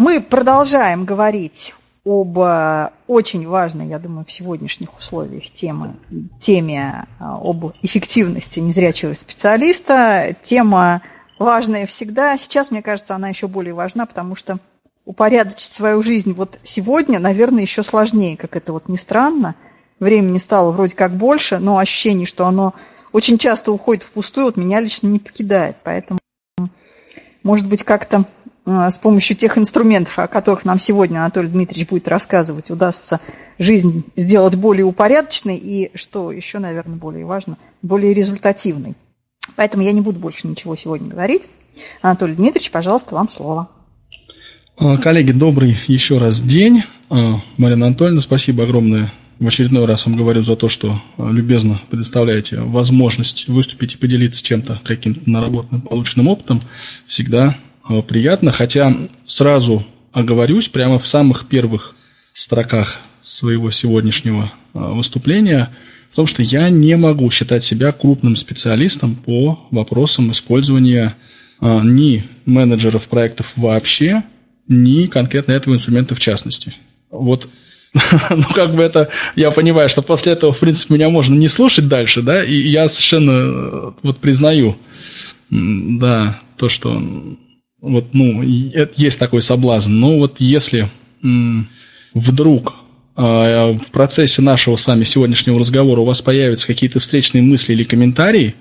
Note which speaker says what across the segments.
Speaker 1: Мы продолжаем говорить об э, очень важной, я думаю, в сегодняшних условиях темы, теме э, об эффективности незрячего специалиста. Тема важная всегда. Сейчас, мне кажется, она еще более важна, потому что упорядочить свою жизнь вот сегодня, наверное, еще сложнее, как это вот ни странно. Времени стало вроде как больше, но ощущение, что оно очень часто уходит впустую, вот меня лично не покидает. Поэтому, может быть, как-то с помощью тех инструментов, о которых нам сегодня Анатолий Дмитриевич будет рассказывать, удастся жизнь сделать более упорядоченной и, что еще, наверное, более важно, более результативной. Поэтому я не буду больше ничего сегодня говорить. Анатолий Дмитриевич, пожалуйста, вам слово.
Speaker 2: А, коллеги, добрый еще раз день. А, Марина Анатольевна, спасибо огромное. В очередной раз вам говорю за то, что любезно предоставляете возможность выступить и поделиться чем-то, каким-то наработанным, полученным опытом. Всегда Э, приятно, хотя сразу оговорюсь прямо в самых первых строках своего сегодняшнего э, выступления в том, что я не могу считать себя крупным специалистом по вопросам использования э, ни менеджеров проектов вообще, ни конкретно этого инструмента в частности. Вот ну, как бы это, я понимаю, что после этого, в принципе, меня можно не слушать дальше, да, и я совершенно вот признаю, да, то, что вот, ну, есть такой соблазн. Но вот если вдруг а, в процессе нашего с вами сегодняшнего разговора у вас появятся какие-то встречные мысли или комментарии,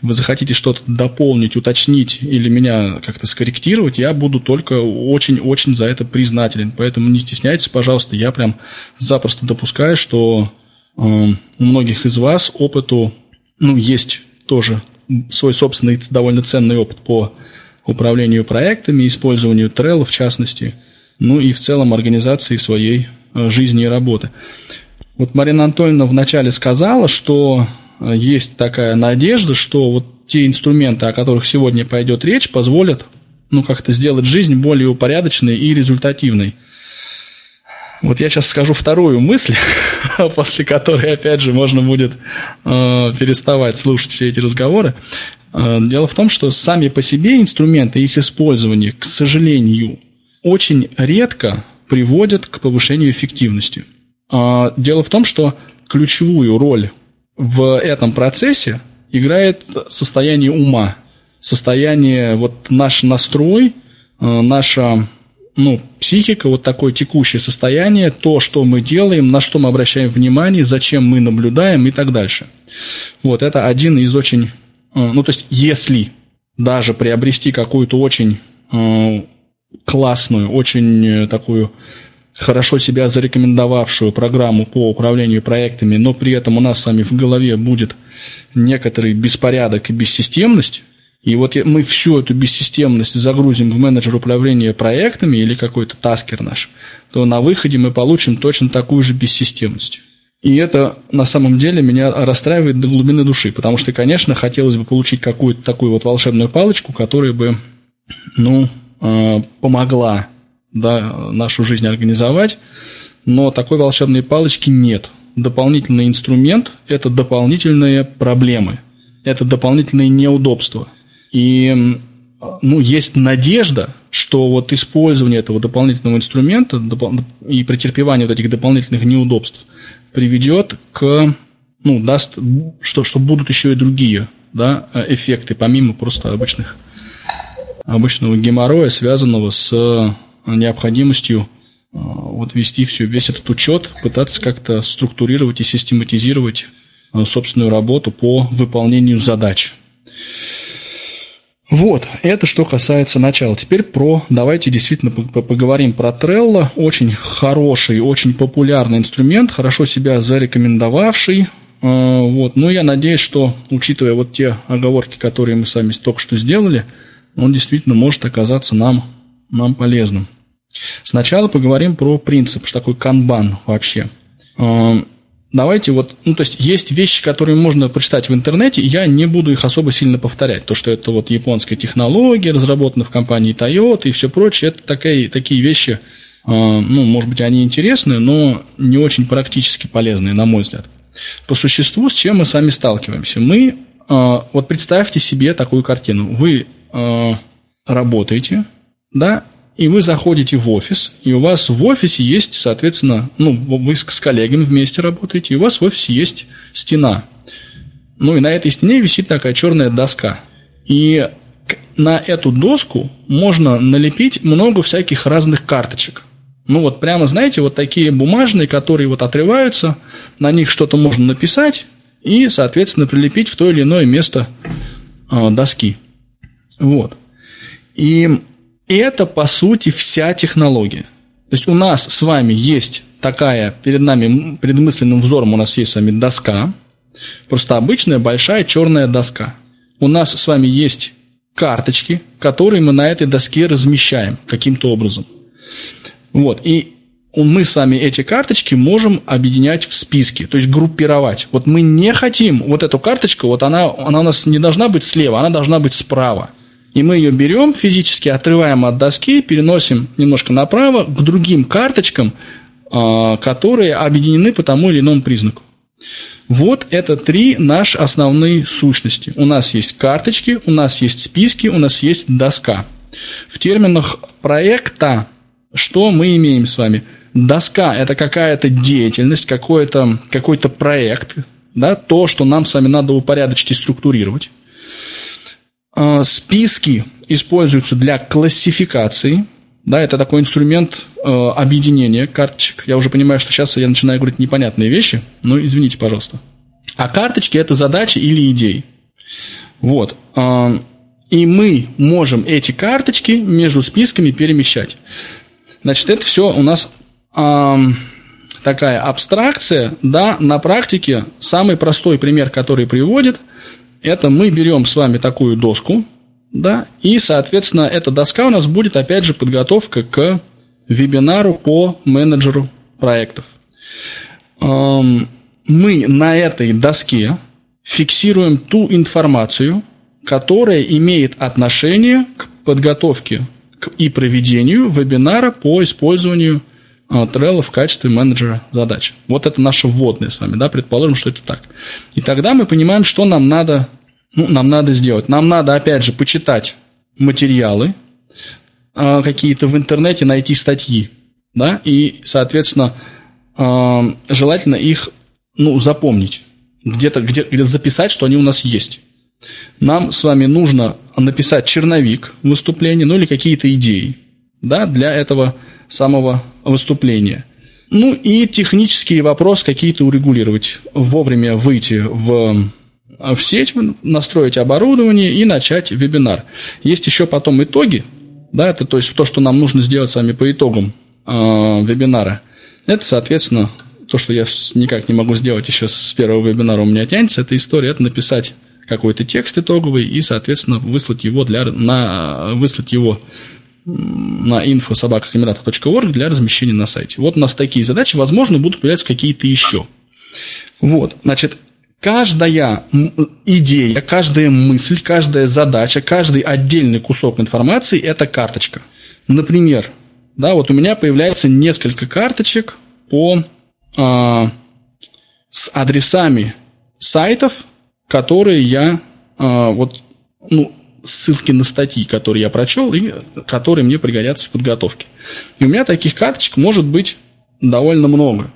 Speaker 2: вы захотите что-то дополнить, уточнить или меня как-то скорректировать, я буду только очень-очень за это признателен. Поэтому не стесняйтесь, пожалуйста, я прям запросто допускаю, что э, у многих из вас опыту, ну, есть тоже свой собственный довольно ценный опыт по управлению проектами, использованию Trello в частности, ну и в целом организации своей э, жизни и работы. Вот Марина Анатольевна вначале сказала, что э, есть такая надежда, что вот те инструменты, о которых сегодня пойдет речь, позволят ну, как-то сделать жизнь более упорядоченной и результативной. Вот я сейчас скажу вторую мысль, после которой, опять же, можно будет э, переставать слушать все эти разговоры. Э, дело в том, что сами по себе инструменты, их использование, к сожалению, очень редко приводят к повышению эффективности. А, дело в том, что ключевую роль в этом процессе играет состояние ума, состояние, вот наш настрой, э, наша ну, психика, вот такое текущее состояние, то, что мы делаем, на что мы обращаем внимание, зачем мы наблюдаем и так дальше. Вот это один из очень ну, то есть, если даже приобрести какую-то очень э, классную, очень э, такую хорошо себя зарекомендовавшую программу по управлению проектами, но при этом у нас с вами в голове будет некоторый беспорядок и бессистемность, и вот мы всю эту бессистемность загрузим в менеджер управления проектами или какой-то таскер наш, то на выходе мы получим точно такую же бессистемность. И это на самом деле меня расстраивает до глубины души, потому что, конечно, хотелось бы получить какую-то такую вот волшебную палочку, которая бы, ну, э, помогла да, нашу жизнь организовать, но такой волшебной палочки нет. Дополнительный инструмент – это дополнительные проблемы, это дополнительные неудобства. И ну, есть надежда, что вот использование этого дополнительного инструмента и претерпевание вот этих дополнительных неудобств – приведет к, ну, даст, что, что будут еще и другие да, эффекты, помимо просто обычных, обычного геморроя, связанного с необходимостью э, вот вести все, весь этот учет, пытаться как-то структурировать и систематизировать э, собственную работу по выполнению задач. Вот, это что касается начала. Теперь про, давайте действительно поговорим про Trello. Очень хороший, очень популярный инструмент, хорошо себя зарекомендовавший. А, вот. Но я надеюсь, что, учитывая вот те оговорки, которые мы с вами только что сделали, он действительно может оказаться нам, нам полезным. Сначала поговорим про принцип, что такое канбан вообще. Давайте вот, ну, то есть есть вещи, которые можно прочитать в интернете, и я не буду их особо сильно повторять. То, что это вот японская технология, разработана в компании Toyota и все прочее, это такие, такие вещи, а, ну, может быть, они интересные, но не очень практически полезные, на мой взгляд. По существу, с чем мы сами сталкиваемся? Мы, а, вот представьте себе такую картину. Вы а, работаете, да, и вы заходите в офис, и у вас в офисе есть, соответственно, ну, вы с коллегами вместе работаете, и у вас в офисе есть стена. Ну, и на этой стене висит такая черная доска. И на эту доску можно налепить много всяких разных карточек. Ну, вот прямо, знаете, вот такие бумажные, которые вот отрываются, на них что-то можно написать и, соответственно, прилепить в то или иное место э, доски. Вот. И и это, по сути, вся технология. То есть у нас с вами есть такая, перед нами, перед мысленным взором у нас есть с вами доска, просто обычная большая черная доска. У нас с вами есть карточки, которые мы на этой доске размещаем каким-то образом. Вот, и мы с вами эти карточки можем объединять в списки, то есть группировать. Вот мы не хотим, вот эту карточку, вот она, она у нас не должна быть слева, она должна быть справа. И мы ее берем физически, отрываем от доски, переносим немножко направо к другим карточкам, а, которые объединены по тому или иному признаку. Вот это три наши основные сущности. У нас есть карточки, у нас есть списки, у нас есть доска. В терминах проекта что мы имеем с вами? Доска – это какая-то деятельность, какой-то какой проект, да, то, что нам с вами надо упорядочить и структурировать. А, списки используются для классификации. Да, это такой инструмент э, объединения карточек. Я уже понимаю, что сейчас я начинаю говорить непонятные вещи, но извините, пожалуйста. А карточки – это задачи или идеи. Вот. Э, и мы можем эти карточки между списками перемещать. Значит, это все у нас э, такая абстракция, да, на практике самый простой пример, который приводит – это мы берем с вами такую доску, да, и, соответственно, эта доска у нас будет, опять же, подготовка к вебинару по менеджеру проектов. Мы на этой доске фиксируем ту информацию, которая имеет отношение к подготовке и проведению вебинара по использованию Trello в качестве менеджера задач. Вот это наше вводное с вами, да, предположим, что это так. И тогда мы понимаем, что нам надо, ну, нам надо сделать. Нам надо, опять же, почитать материалы, а, какие-то в интернете найти статьи, да, и, соответственно, а, желательно их, ну, запомнить, где-то где, где записать, что они у нас есть. Нам с вами нужно написать черновик выступления, ну, или какие-то идеи, да, для этого самого выступления. Ну и технические вопросы какие-то урегулировать. Вовремя выйти в, в сеть, настроить оборудование и начать вебинар. Есть еще потом итоги, да, это то есть то, что нам нужно сделать с вами по итогам э, вебинара. Это, соответственно, то, что я никак не могу сделать еще с первого вебинара у меня тянется, это история, это написать какой-то текст итоговый и, соответственно, выслать его, для, на, выслать его на info.sobaka.camerata.org для размещения на сайте. Вот у нас такие задачи, возможно, будут появляться какие-то еще. Вот, значит, каждая идея, каждая мысль, каждая задача, каждый отдельный кусок информации – это карточка. Например, да, вот у меня появляется несколько карточек по, а, с адресами сайтов, которые я а, вот, ну, ссылки на статьи, которые я прочел и которые мне пригодятся в подготовке. И у меня таких карточек может быть довольно много.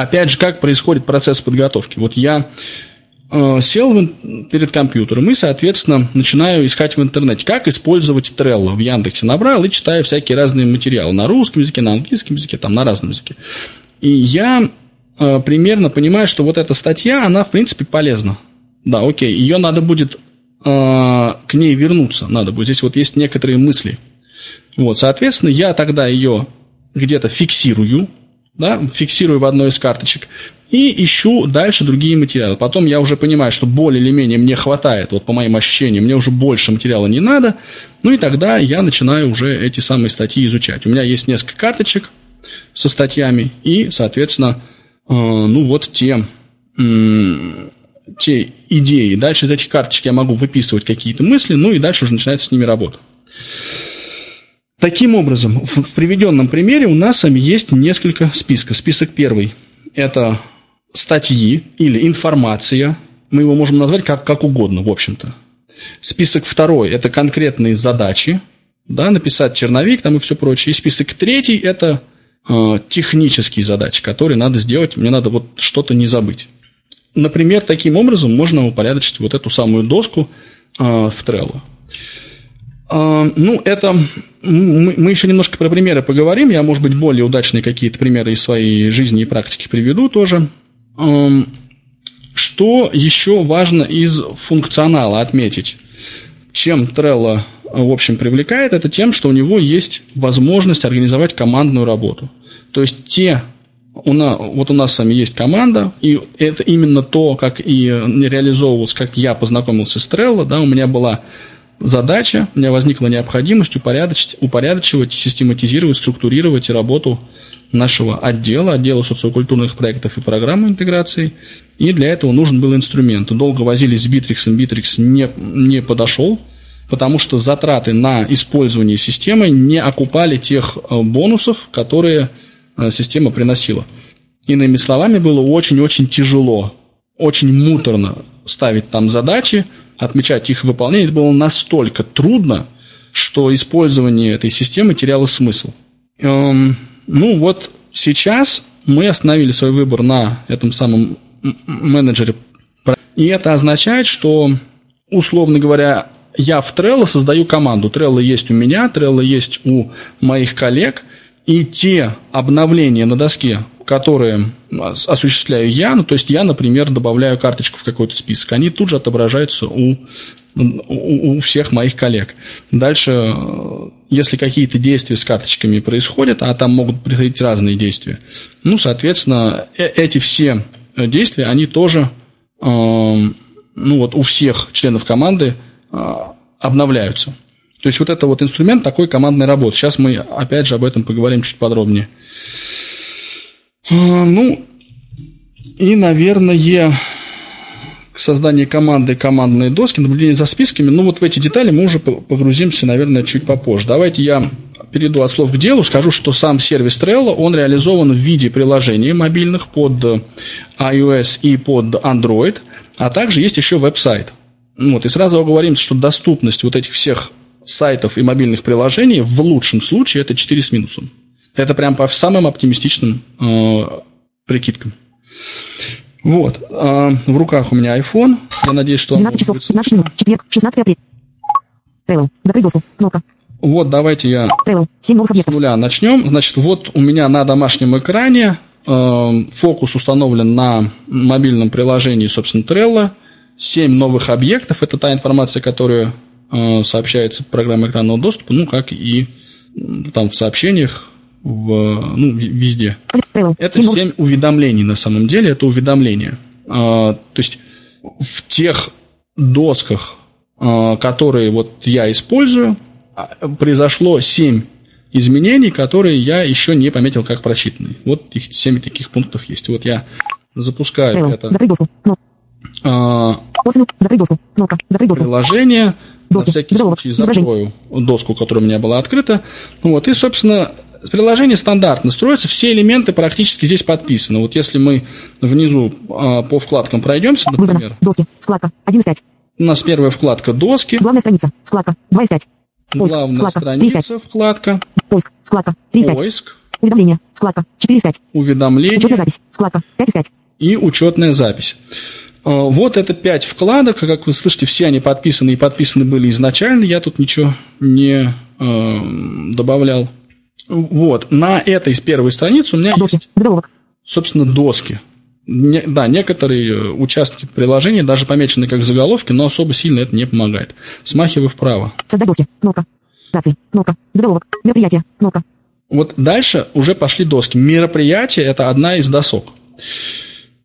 Speaker 2: Опять же, как происходит процесс подготовки? Вот я э, сел перед компьютером и, соответственно, начинаю искать в интернете, как использовать Trello. В Яндексе набрал и читаю всякие разные материалы на русском языке, на английском языке, там на разном языке. И я э, примерно понимаю, что вот эта статья, она, в принципе, полезна. Да, окей, ее надо будет а, к ней вернуться надо будет. Здесь вот есть некоторые мысли. Вот, соответственно, я тогда ее где-то фиксирую, да, фиксирую в одной из карточек и ищу дальше другие материалы. Потом я уже понимаю, что более или менее мне хватает, вот по моим ощущениям, мне уже больше материала не надо, ну и тогда я начинаю уже эти самые статьи изучать. У меня есть несколько карточек со статьями и, соответственно, э, ну вот те те идеи. Дальше из этих карточек я могу выписывать какие-то мысли, ну и дальше уже начинается с ними работа. Таким образом, в, приведенном примере у нас есть несколько списков. Список первый – это статьи или информация. Мы его можем назвать как, как угодно, в общем-то. Список второй – это конкретные задачи. да, написать черновик там и все прочее. И список третий – это э, технические задачи, которые надо сделать, мне надо вот что-то не забыть. Например, таким образом можно упорядочить вот эту самую доску э, в Trello. Э, ну, это мы, мы еще немножко про примеры поговорим. Я, может быть, более удачные какие-то примеры из своей жизни и практики приведу тоже. Э, что еще важно из функционала отметить? Чем Trello в общем, привлекает, это тем, что у него есть возможность организовать командную работу. То есть те у нас, вот у нас с вами есть команда, и это именно то, как и реализовывалось, как я познакомился с Trello, да, у меня была задача, у меня возникла необходимость упорядочить, упорядочивать, систематизировать, структурировать работу нашего отдела, отдела социокультурных проектов и программы интеграции, и для этого нужен был инструмент. Долго возились с Bittrex, Bittrex не, не подошел, потому что затраты на использование системы не окупали тех э, бонусов, которые э, система приносила. Иными словами, было очень-очень тяжело, очень муторно ставить там задачи, отмечать их выполнение. Это было настолько трудно, что использование этой системы теряло смысл. Эм, ну вот сейчас мы остановили свой выбор на этом самом менеджере. И это означает, что, условно говоря, я в Trello создаю команду. Trello есть у меня, Trello есть у моих коллег, и те обновления на доске, которые осуществляю я, ну, то есть я, например, добавляю карточку в какой-то список, они тут же отображаются у, у, у всех моих коллег. Дальше, если какие-то действия с карточками происходят, а там могут происходить разные действия, ну, соответственно, э, эти все действия, они тоже, э, ну, вот у всех членов команды а, обновляются. То есть вот это вот инструмент такой командной работы. Сейчас мы опять же об этом поговорим чуть подробнее. А, ну, и, наверное, создание команды, командные доски, наблюдение за списками. Ну, вот в эти детали мы уже погрузимся, наверное, чуть попозже. Давайте я перейду от слов к делу, скажу, что сам сервис Trello, он реализован в виде приложений мобильных под iOS и под Android, а также есть еще веб-сайт. Ну вот, и сразу оговоримся, что доступность вот этих всех сайтов и мобильных приложений в лучшем случае это 4 с минусом. Это прям по самым оптимистичным э, прикидкам. Вот. Э, в руках у меня iPhone. Я надеюсь, что...
Speaker 3: 12 часов, 15 минут, четверг, 16 апреля. Trello. Закрыть доску. Кнопка.
Speaker 2: Вот, давайте я
Speaker 3: Trello. 7 новых объектов.
Speaker 2: с нуля начнем. Значит, вот у меня на домашнем экране э, фокус установлен на мобильном приложении, собственно, Trello. 7 новых объектов – это та информация, которая э, сообщается программе экранного доступа, ну, как и там в сообщениях, в, ну, везде. Это 7 уведомлений на самом деле, это уведомления. А, то есть в тех досках, а, которые вот я использую, а, произошло 7 изменений, которые я еще не пометил как прочитанные. Вот их 7 таких пунктов есть. Вот я запускаю Trello. это. Закрыть доску. А, закрыть доску. Кнопка. Закрыть доску. Приложение. Доски. На всякий Заголовок. случай закрою доску, которая у меня была открыта. Вот. И, собственно, приложение стандартно строится, все элементы практически здесь подписаны. Вот если мы внизу а, по вкладкам пройдемся, например. Выбрано.
Speaker 3: Доски. Вкладка. 1 из 5.
Speaker 2: У нас первая вкладка доски.
Speaker 3: Главная страница. Вкладка. 2 из 5.
Speaker 2: Поиск. Главная вкладка. страница. Вкладка.
Speaker 3: Поиск. Вкладка. 3 из 5.
Speaker 2: Поиск.
Speaker 3: Уведомления. Вкладка. 4 из 5.
Speaker 2: Уведомления.
Speaker 3: Учетная запись. Вкладка. 5 из 5.
Speaker 2: И учетная запись. А, вот это пять вкладок, как вы слышите, все они подписаны и подписаны были изначально, я тут ничего не э, добавлял. Вот, на этой первой странице у меня
Speaker 3: доски.
Speaker 2: есть,
Speaker 3: Заголовок.
Speaker 2: собственно, доски. Не, да, некоторые э, участки приложения даже помечены как заголовки, но особо сильно это не помогает. Смахиваю вправо.
Speaker 3: Создать доски. Кнопка. Дации. Кнопка. Заголовок. Мероприятие. Кнопка.
Speaker 2: Вот дальше уже пошли доски. Мероприятие – это одна из досок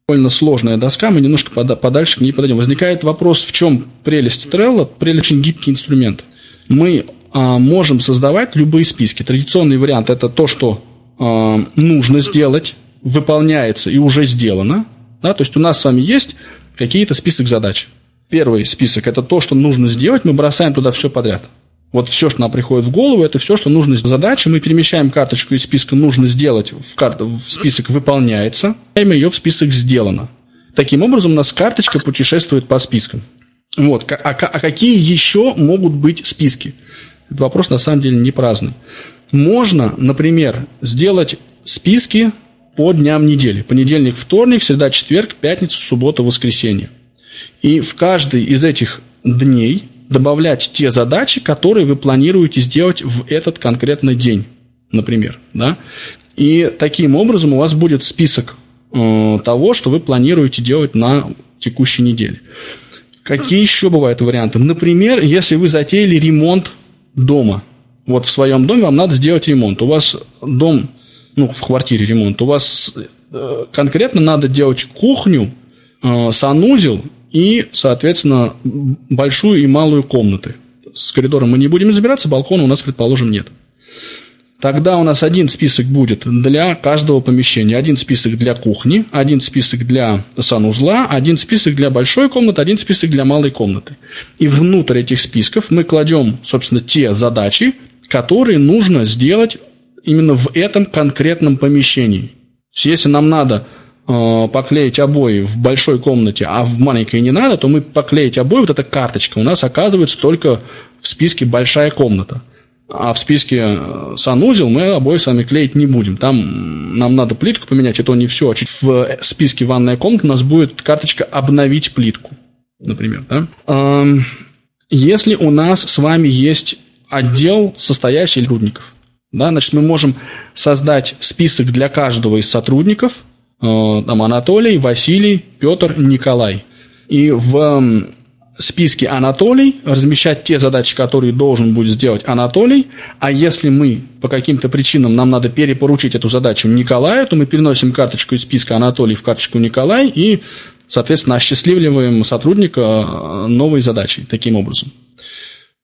Speaker 2: довольно сложная доска, мы немножко подальше к ней подойдем. Возникает вопрос, в чем прелесть Trello? Прелесть очень гибкий инструмент. Мы можем создавать любые списки. Традиционный вариант – это то, что а, нужно сделать, выполняется и уже сделано. Да? То есть у нас с вами есть какие-то список задач. Первый список – это то, что нужно сделать, мы бросаем туда все подряд. Вот все, что нам приходит в голову, это все, что нужно задача. Мы перемещаем карточку из списка «нужно сделать» в, кар... в список «выполняется», ее в список «сделано». Таким образом, у нас карточка путешествует по спискам. Вот. А, а какие еще могут быть списки? Вопрос на самом деле не праздный. Можно, например, сделать списки по дням недели. Понедельник, вторник, среда, четверг, пятница, суббота, воскресенье. И в каждый из этих дней добавлять те задачи, которые вы планируете сделать в этот конкретный день, например. Да? И таким образом у вас будет список э, того, что вы планируете делать на текущей неделе. Какие еще бывают варианты? Например, если вы затеяли ремонт дома. Вот в своем доме вам надо сделать ремонт. У вас дом, ну, в квартире ремонт. У вас э, конкретно надо делать кухню, э, санузел и, соответственно, большую и малую комнаты. С коридором мы не будем забираться, балкона у нас, предположим, нет. Тогда у нас один список будет для каждого помещения. Один список для кухни, один список для санузла, один список для большой комнаты, один список для малой комнаты. И внутрь этих списков мы кладем, собственно, те задачи, которые нужно сделать именно в этом конкретном помещении. Если нам надо э, поклеить обои в большой комнате, а в маленькой не надо, то мы поклеить обои, вот эта карточка у нас оказывается только в списке «большая комната». А в списке э, санузел мы обои сами клеить не будем. Там нам надо плитку поменять, это не все. А чуть в списке ванная комната у нас будет карточка «обновить плитку», например. Да? Если у нас с вами есть отдел, состоящий из сотрудников, да, значит, мы можем создать список для каждого из сотрудников, э, там Анатолий, Василий, Петр, Николай. И в списке Анатолий, размещать те задачи, которые должен будет сделать Анатолий, а если мы по каким-то причинам нам надо перепоручить эту задачу Николаю, то мы переносим карточку из списка Анатолий в карточку Николай и, соответственно, осчастливливаем сотрудника э, новой задачей таким образом.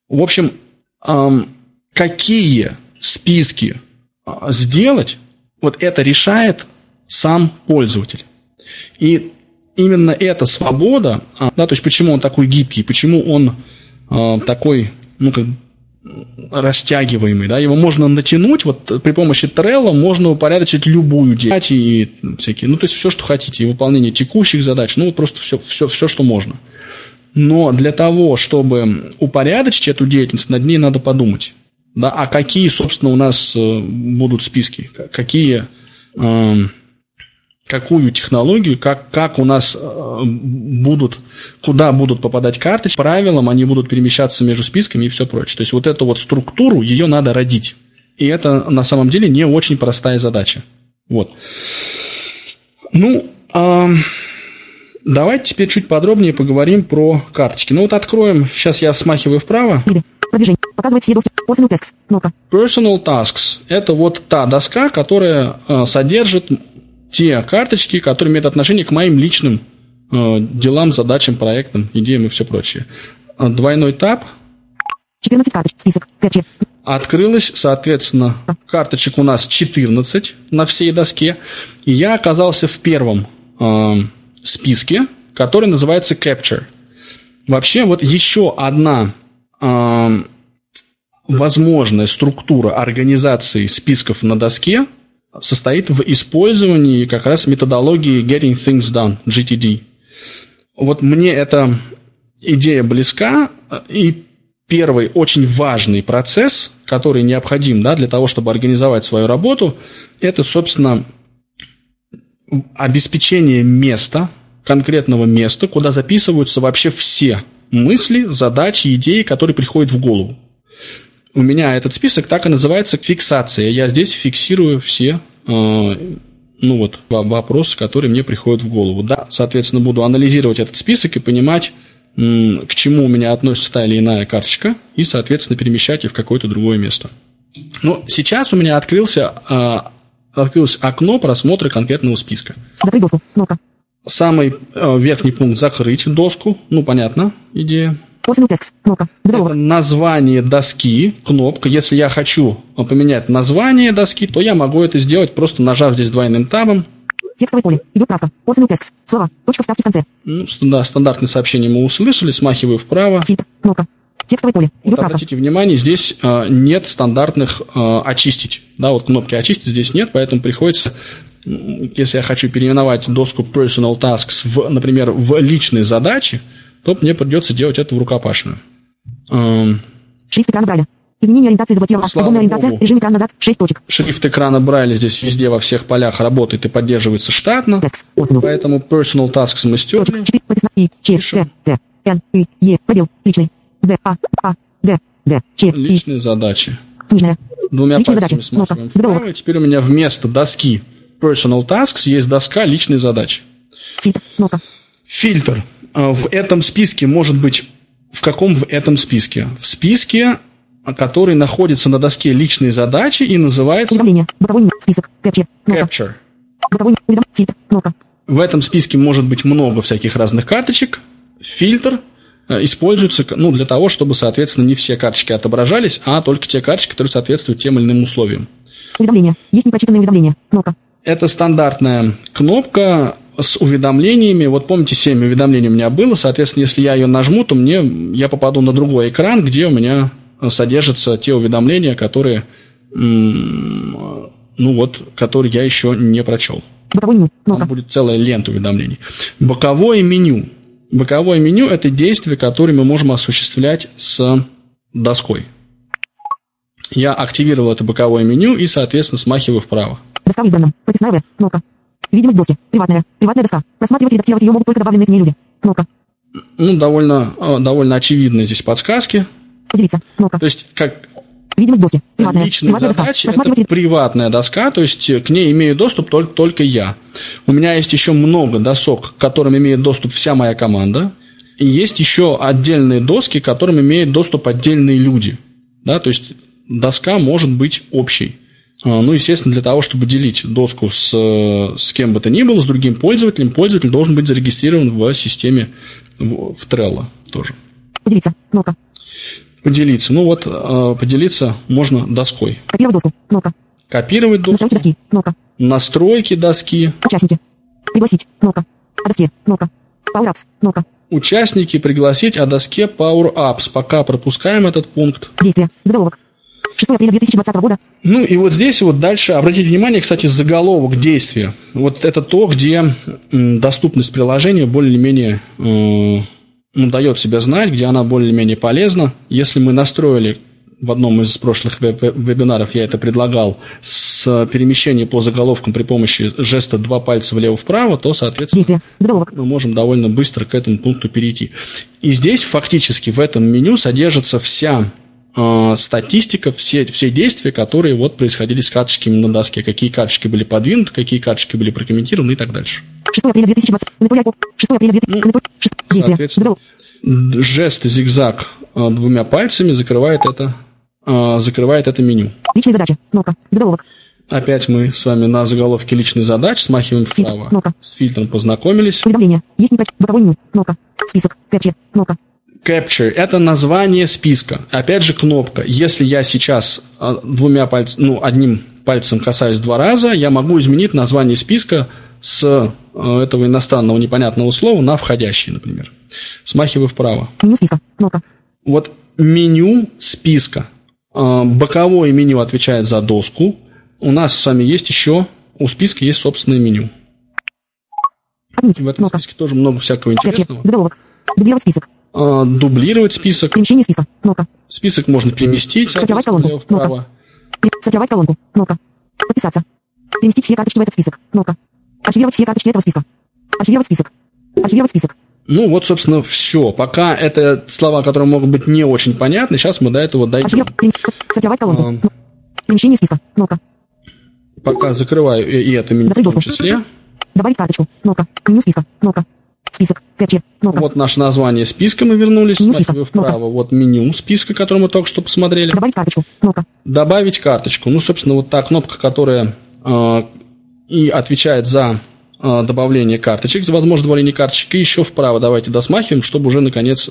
Speaker 2: В общем, какие списки э, сделать, вот это решает сам пользователь. И именно эта свобода, а, да, то есть почему он такой гибкий, почему он э, такой, ну, как растягиваемый, да, его можно натянуть, вот при помощи Trello можно упорядочить любую деятельность и всякие, ну, то есть все, что хотите, и выполнение текущих задач, ну, вот просто все, все, все, что можно. Но для того, чтобы упорядочить эту деятельность, над ней надо подумать. Да, а какие, собственно, у нас э, будут списки, какие э, какую технологию, как, как у нас э, будут, куда будут попадать карточки, правилам они будут перемещаться между списками и все прочее. То есть вот эту вот структуру, ее надо родить. И это на самом деле не очень простая задача. Вот. Ну, э, давайте теперь чуть подробнее поговорим про карточки. Ну вот откроем, сейчас я смахиваю вправо.
Speaker 3: Продвижение. Показывать все. Personal Tasks. Кнопка.
Speaker 2: Personal Tasks. Это вот та доска, которая э, содержит те карточки, которые имеют отношение к моим личным э, делам, задачам, проектам, идеям и все прочее. А двойной тап.
Speaker 3: 14 карточек, список, кэпчи.
Speaker 2: Открылось, соответственно, карточек у нас 14 на всей доске. И я оказался в первом э, списке, который называется Capture. Вообще, вот еще одна э, возможная структура организации списков на доске – состоит в использовании как раз методологии Getting Things Done, GTD. Вот мне эта идея близка, и первый очень важный процесс, который необходим да, для того, чтобы организовать свою работу, это, собственно, обеспечение места, конкретного места, куда записываются вообще все мысли, задачи, идеи, которые приходят в голову у меня этот список так и называется фиксация. Я здесь фиксирую все э, ну вот, вопросы, которые мне приходят в голову. Да, соответственно, буду анализировать этот список и понимать, к чему у меня относится та или иная карточка, и, соответственно, перемещать ее в какое-то другое место. Ну, сейчас у меня открылся, э, открылось окно просмотра конкретного списка.
Speaker 3: Закрыть доску.
Speaker 2: Самый э, верхний пункт «Закрыть доску». Ну, понятно, идея.
Speaker 3: Кнопка.
Speaker 2: Это название доски, кнопка. Если я хочу поменять название доски, то я могу это сделать, просто нажав здесь двойным табом.
Speaker 3: Текстовое поле. Идет правка. Personal Tasks. Слова. Точка вставки в конце.
Speaker 2: Ну, да, стандартное сообщение мы услышали. Смахиваю вправо.
Speaker 3: Фильтр. Кнопка. Текстовое поле. Идет
Speaker 2: вот, правка. Обратите внимание, здесь э, нет стандартных э, очистить. Да, вот кнопки очистить здесь нет, поэтому приходится если я хочу переименовать доску Personal Tasks, в, например, в личные задачи, то мне придется делать это в рукопашную.
Speaker 3: Шрифт экрана Брайля. Изменение ориентации заблокировано.
Speaker 2: Слава
Speaker 3: Свободная ориентация.
Speaker 2: богу.
Speaker 3: Режим экрана назад. 6 точек.
Speaker 2: Шрифт экрана Брайля здесь везде во всех полях работает и поддерживается штатно.
Speaker 3: Tasks.
Speaker 2: Поэтому Personal Tasks мы стерли.
Speaker 3: 4. Прописано. И. Ч. Т. Т. Н. И. Е. Пробел. Личный. З. А. А. Г. Г. Ч.
Speaker 2: Личные задачи.
Speaker 3: Книжная.
Speaker 2: Двумя
Speaker 3: Личные
Speaker 2: пальцами
Speaker 3: задачи.
Speaker 2: Смахиваем вправо. Теперь у меня вместо доски Personal Tasks есть доска личные задачи.
Speaker 3: Фильтр. Кнопка.
Speaker 2: Фильтр. А, В этом списке может быть... В каком в этом списке? В списке, который находится на доске личные задачи и называется
Speaker 3: Уведомление. Меню. Список. Кнопка.
Speaker 2: Capture.
Speaker 3: Уведом. Фильтр. Кнопка.
Speaker 2: В этом списке может быть много всяких разных карточек. Фильтр э, используется ну, для того, чтобы, соответственно, не все карточки отображались, а только те карточки, которые соответствуют тем или иным условиям.
Speaker 3: Уведомление. Есть непрочитанные уведомления. Кнопка.
Speaker 2: Это стандартная кнопка с уведомлениями. Вот помните, 7 уведомлений у меня было. Соответственно, если я ее нажму, то мне, я попаду на другой экран, где у меня содержатся те уведомления, которые, ну вот, которые я еще не прочел.
Speaker 3: Меню.
Speaker 2: Там будет целая лента уведомлений. Боковое меню. Боковое меню – это действие, которое мы можем осуществлять с доской. Я активировал это боковое меню и, соответственно, смахиваю вправо.
Speaker 3: Доска избранном. Прописная. Кнопка. Видимость доски. Приватная. Приватная доска. Просматривать и редактировать ее могут только добавленные к ней люди. Кнопка.
Speaker 2: Ну, довольно, э, довольно очевидны здесь подсказки.
Speaker 3: Поделиться. Кнопка.
Speaker 2: То есть, как
Speaker 3: Видимость доски. Приватная.
Speaker 2: личные
Speaker 3: Приватная доска.
Speaker 2: задачи,
Speaker 3: Просматривать
Speaker 2: это приватная доска, то есть э, к ней имею доступ только, только я. У меня есть еще много досок, к которым имеет доступ вся моя команда. И есть еще отдельные доски, к которым имеют доступ отдельные люди. Да, то есть доска может быть общей. А, Ну, естественно, для того, чтобы делить доску с, с кем бы то ни было, с другим пользователем, пользователь должен быть зарегистрирован в системе в в Trello тоже.
Speaker 3: Поделиться. Кнопка.
Speaker 2: Поделиться. Ну вот, э, поделиться можно доской.
Speaker 3: Копировать доску. Кнопка.
Speaker 2: Копировать доску.
Speaker 3: Настройки доски. Кнопка.
Speaker 2: настройки доски,
Speaker 3: Участники. Пригласить. Кнопка. О доске. Кнопка. Power Apps. Кнопка.
Speaker 2: участники пригласить о доске Power Apps. Пока пропускаем этот пункт.
Speaker 3: Действие. Заголовок. 6 апреля 2020 года.
Speaker 2: Ну и вот здесь вот дальше, обратите внимание, кстати, заголовок действия. Вот это то, где доступность приложения более-менее э, ну, дает себя знать, где она более-менее полезна. Если мы настроили в одном из прошлых веб- веб- вебинаров, я это предлагал, с перемещением по заголовкам при помощи жеста два пальца влево-вправо, то, соответственно,
Speaker 3: Действие. Заголовок.
Speaker 2: мы можем довольно быстро к этому пункту перейти. И здесь фактически в этом меню содержится вся статистика, все, все действия, которые вот происходили с карточками на доске. Какие карточки были подвинуты, какие карточки были прокомментированы и так дальше.
Speaker 3: 6 апреля 2020. Анатолий Акоп. 6 апреля 2020.
Speaker 2: Ну,
Speaker 3: Анатолий- шест- Действие.
Speaker 2: соответственно,
Speaker 3: Заголовок.
Speaker 2: Д- Жест зигзаг э, двумя пальцами закрывает это, э, закрывает это меню.
Speaker 3: Личные задачи. Кнопка. Заголовок.
Speaker 2: Опять мы с вами на заголовке личной задач смахиваем
Speaker 3: Фильтр.
Speaker 2: вправо.
Speaker 3: Кнопка.
Speaker 2: С фильтром познакомились.
Speaker 3: Уведомление. Есть непроч... Боковой меню. Кнопка. Список. Capture. Кнопка.
Speaker 2: Capture – это название списка. Опять же, кнопка. Если я сейчас а, двумя пальцами, ну, одним пальцем касаюсь два раза, я могу изменить название списка с а, этого иностранного непонятного слова на входящий, например. Смахиваю вправо.
Speaker 3: Меню списка. Кнопка.
Speaker 2: Вот меню списка. А, Боковое меню отвечает за доску. У нас с вами есть еще, у списка есть собственное меню.
Speaker 3: Отменить.
Speaker 2: В этом
Speaker 3: Кнопка.
Speaker 2: списке тоже много всякого интересного.
Speaker 3: Заголовок. Дублировать список.
Speaker 2: А, Дублировать список.
Speaker 3: Перемещение списка. Кнопка.
Speaker 2: Список можно переместить,
Speaker 3: Сортировать колонку. Пер- Сортировать колонку. Кнопка. Подписаться. Переместить все карточки в этот список. Кнопка. Архивировать все карточки этого списка. Архивировать список. Архивировать список.
Speaker 2: Ну, вот, собственно, все. Пока это слова, которые могут быть не очень понятны, сейчас мы до этого дойдем.
Speaker 3: Архивировать. Сортировать колонку. Перемещение списка. Кнопка.
Speaker 2: Пока закрываю и, это меню в том числе.
Speaker 3: Добавить карточку. Кнопка. Меню списка. Кнопка. Список. Capture. Кнопка.
Speaker 2: Вот наше название списка мы вернулись.
Speaker 3: Меню списка.
Speaker 2: Смахиваю вправо. Вот меню списка, который мы только что посмотрели.
Speaker 3: Добавить карточку. Кнопка.
Speaker 2: Добавить карточку. Ну, собственно, вот та кнопка, которая э, и отвечает за э, добавление карточек, за возможность добавления карточек. И еще вправо давайте досмахиваем, чтобы уже, наконец,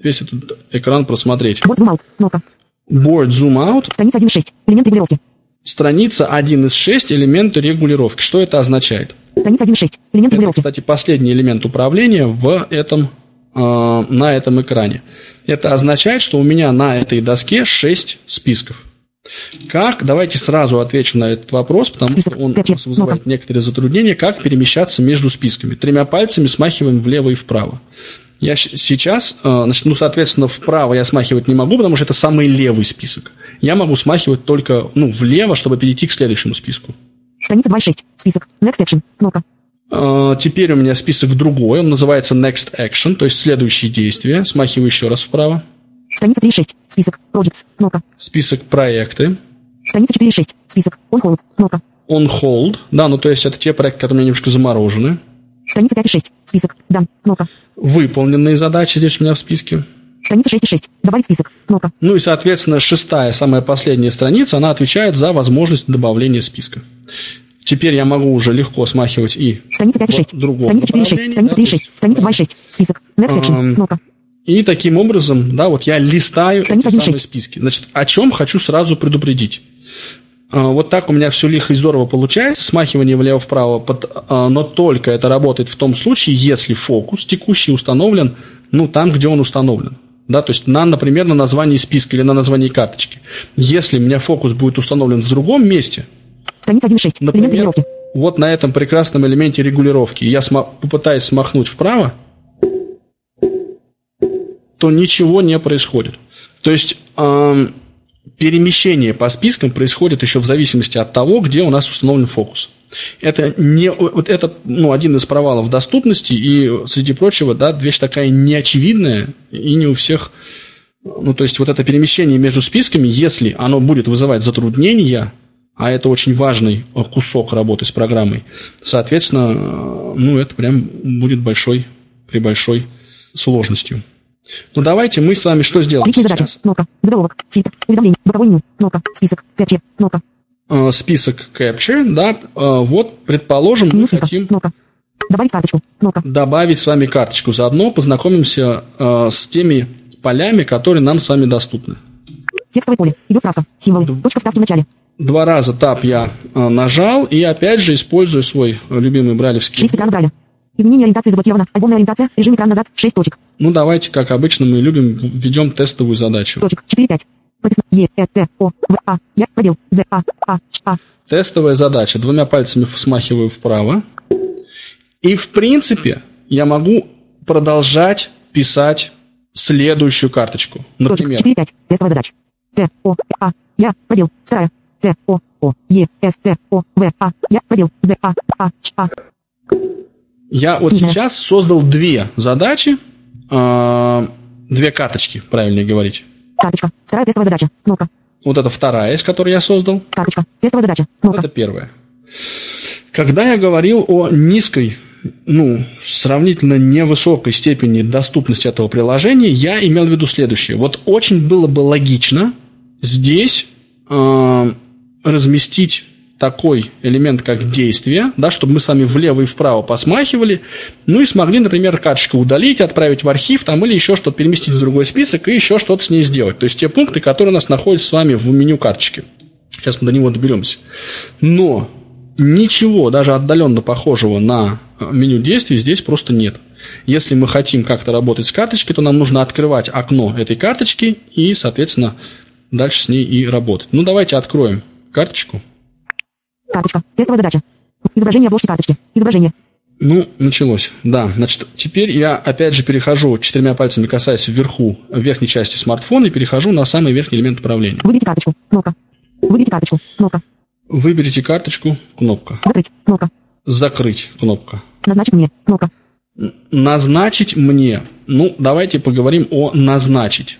Speaker 2: весь этот экран просмотреть.
Speaker 3: Вот зум аут. Кнопка.
Speaker 2: Board Zoom Out.
Speaker 3: Страница 1.6. Элемент регулировки.
Speaker 2: Страница 1 из 6 элементы регулировки. Что это означает?
Speaker 3: Страница 1.6. Элемент
Speaker 2: Это,
Speaker 3: регулировки.
Speaker 2: кстати, последний элемент управления в этом, э, на этом экране. Это означает, что у меня на этой доске 6 списков. Как? Давайте сразу отвечу на этот вопрос, потому
Speaker 3: Список.
Speaker 2: что он нас вызывает
Speaker 3: Ну-ка.
Speaker 2: некоторые затруднения. Как перемещаться между списками? Тремя пальцами смахиваем влево и вправо. Я сейчас, э, значит, ну, соответственно, вправо я смахивать не могу, потому что это самый левый список. Я могу смахивать только, ну, влево, чтобы перейти к следующему списку.
Speaker 3: Страница 2.6. Список. Next Action. Кнопка.
Speaker 2: Э, Теперь у меня список другой, он называется Next Action, то есть следующие действия. Смахиваю еще раз вправо.
Speaker 3: Страница 3.6. Список. Projects. Кнопка.
Speaker 2: Список проекты.
Speaker 3: Страница 4.6. Список. On hold. Кнопка.
Speaker 2: On hold, да, ну то есть это те проекты, которые у меня немножко заморожены.
Speaker 3: Страница 5.6. Список. Done. Кнопка.
Speaker 2: Выполненные задачи здесь у меня в списке.
Speaker 3: Страница 6.6. Добавить список. Кнопка.
Speaker 2: Ну и, соответственно, шестая, самая последняя страница, она отвечает за возможность добавления списка. Теперь я могу уже легко смахивать и
Speaker 3: Страница 5.6.
Speaker 2: в другом
Speaker 3: Страница 4.6.
Speaker 2: направлении,
Speaker 3: Страница
Speaker 2: да, то
Speaker 3: 3.6.
Speaker 2: есть,
Speaker 3: Страница 2.6. Список. Next Action.
Speaker 2: Эм,
Speaker 3: Кнопка.
Speaker 2: И таким образом, да, вот я листаю
Speaker 3: Страница
Speaker 2: эти самые
Speaker 3: 1.6.
Speaker 2: списки. Значит, о чем хочу сразу предупредить. А, Вот так у меня все лихо и здорово получается, смахивание влево-вправо, а, но только это работает в том случае, если фокус текущий установлен, ну, там, где он установлен. Да, то есть, на, например, на названии списка или на названии карточки. Если у меня фокус будет установлен в другом месте,
Speaker 3: Страница 1.6. Элемент
Speaker 2: например,
Speaker 3: регулировки.
Speaker 2: вот на этом прекрасном элементе регулировки, я сма- попытаюсь смахнуть вправо, то ничего не происходит. То есть ам, перемещение по спискам происходит еще в зависимости от того, где у нас установлен фокус. Это, не, вот это ну, один из провалов доступности, и, среди прочего, да, вещь такая неочевидная, и не у всех... Ну, то есть вот это перемещение между списками, если оно будет вызывать затруднения, а это очень важный кусок работы с программой, соответственно, ну, это прям будет большой, при большой сложностью. Ну, давайте мы с вами что сделаем
Speaker 3: Личные задачи. Кнопка. Заголовок. Фильтр. Уведомление. Боковое меню. Кнопка. Список. Capture. Кнопка.
Speaker 2: Э, Список Capture, да, э, вот, предположим, мы хотим.
Speaker 3: Добавить карточку. Кнопка.
Speaker 2: добавить с вами карточку. Заодно познакомимся э, с теми полями, которые нам с вами доступны.
Speaker 3: Текстовое поле. Идет правка. Символы. Точка вставки в начале.
Speaker 2: Два раза тап я э, нажал и опять же использую свой любимый брайлевский.
Speaker 3: Шрифт экрана Брайля. Изменение ориентации заблокировано. Альбомная ориентация. Режим экран назад. 6 точек.
Speaker 2: Ну, давайте, как обычно, мы любим, введем тестовую задачу.
Speaker 3: Точек. 4, 5. Прописано. Е, Э, Т, О, В, А, Я, пробел, З, А, А, А.
Speaker 2: Тестовая задача. Двумя пальцами смахиваю вправо. И, в принципе, я могу продолжать писать следующую карточку. Например,
Speaker 3: 4, 5. Тестовая задача. Т, О, А, Я, пробел, вторая. Т, О, О, Е, С, Т, О, В, А, Я, пробел, З, А, А, А.
Speaker 2: я вот сейчас создал две задачи, две карточки, правильнее говорить.
Speaker 3: Карточка. Вторая тестовая задача. Кнопка.
Speaker 2: Вот это вторая, из которой я создал.
Speaker 3: Карточка. Тестовая задача. Кнопка.
Speaker 2: Это первое. Когда я говорил о низкой, ну, сравнительно невысокой степени доступности этого приложения, я имел в виду следующее. Вот очень было бы логично здесь э, разместить такой элемент, как действие, да, чтобы мы с вами влево и вправо посмахивали, ну и смогли, например, карточку удалить, отправить в архив там, или еще что-то переместить в другой список и еще что-то с ней сделать. То есть те пункты, которые у нас находятся с вами в меню карточки. Сейчас мы до него доберемся. Но ничего даже отдаленно похожего на меню действий здесь просто нет. Если мы хотим как-то работать с карточкой, то нам нужно открывать окно этой карточки и, соответственно, дальше с ней и работать. Ну, давайте откроем карточку.
Speaker 3: Карточка. Тестовая задача. Изображение обложки карточки. Изображение.
Speaker 2: Ну, началось. Да, значит, теперь я опять же перехожу, четырьмя пальцами касаясь вверху, верхней части смартфона и перехожу на самый верхний элемент управления.
Speaker 3: Выберите карточку. Кнопка. Выберите карточку. Кнопка.
Speaker 2: Выберите карточку, кнопка.
Speaker 3: Закрыть. Кнопка.
Speaker 2: Закрыть, кнопка.
Speaker 3: Назначить мне. Кнопка.
Speaker 2: Назначить мне. Ну, давайте поговорим о назначить.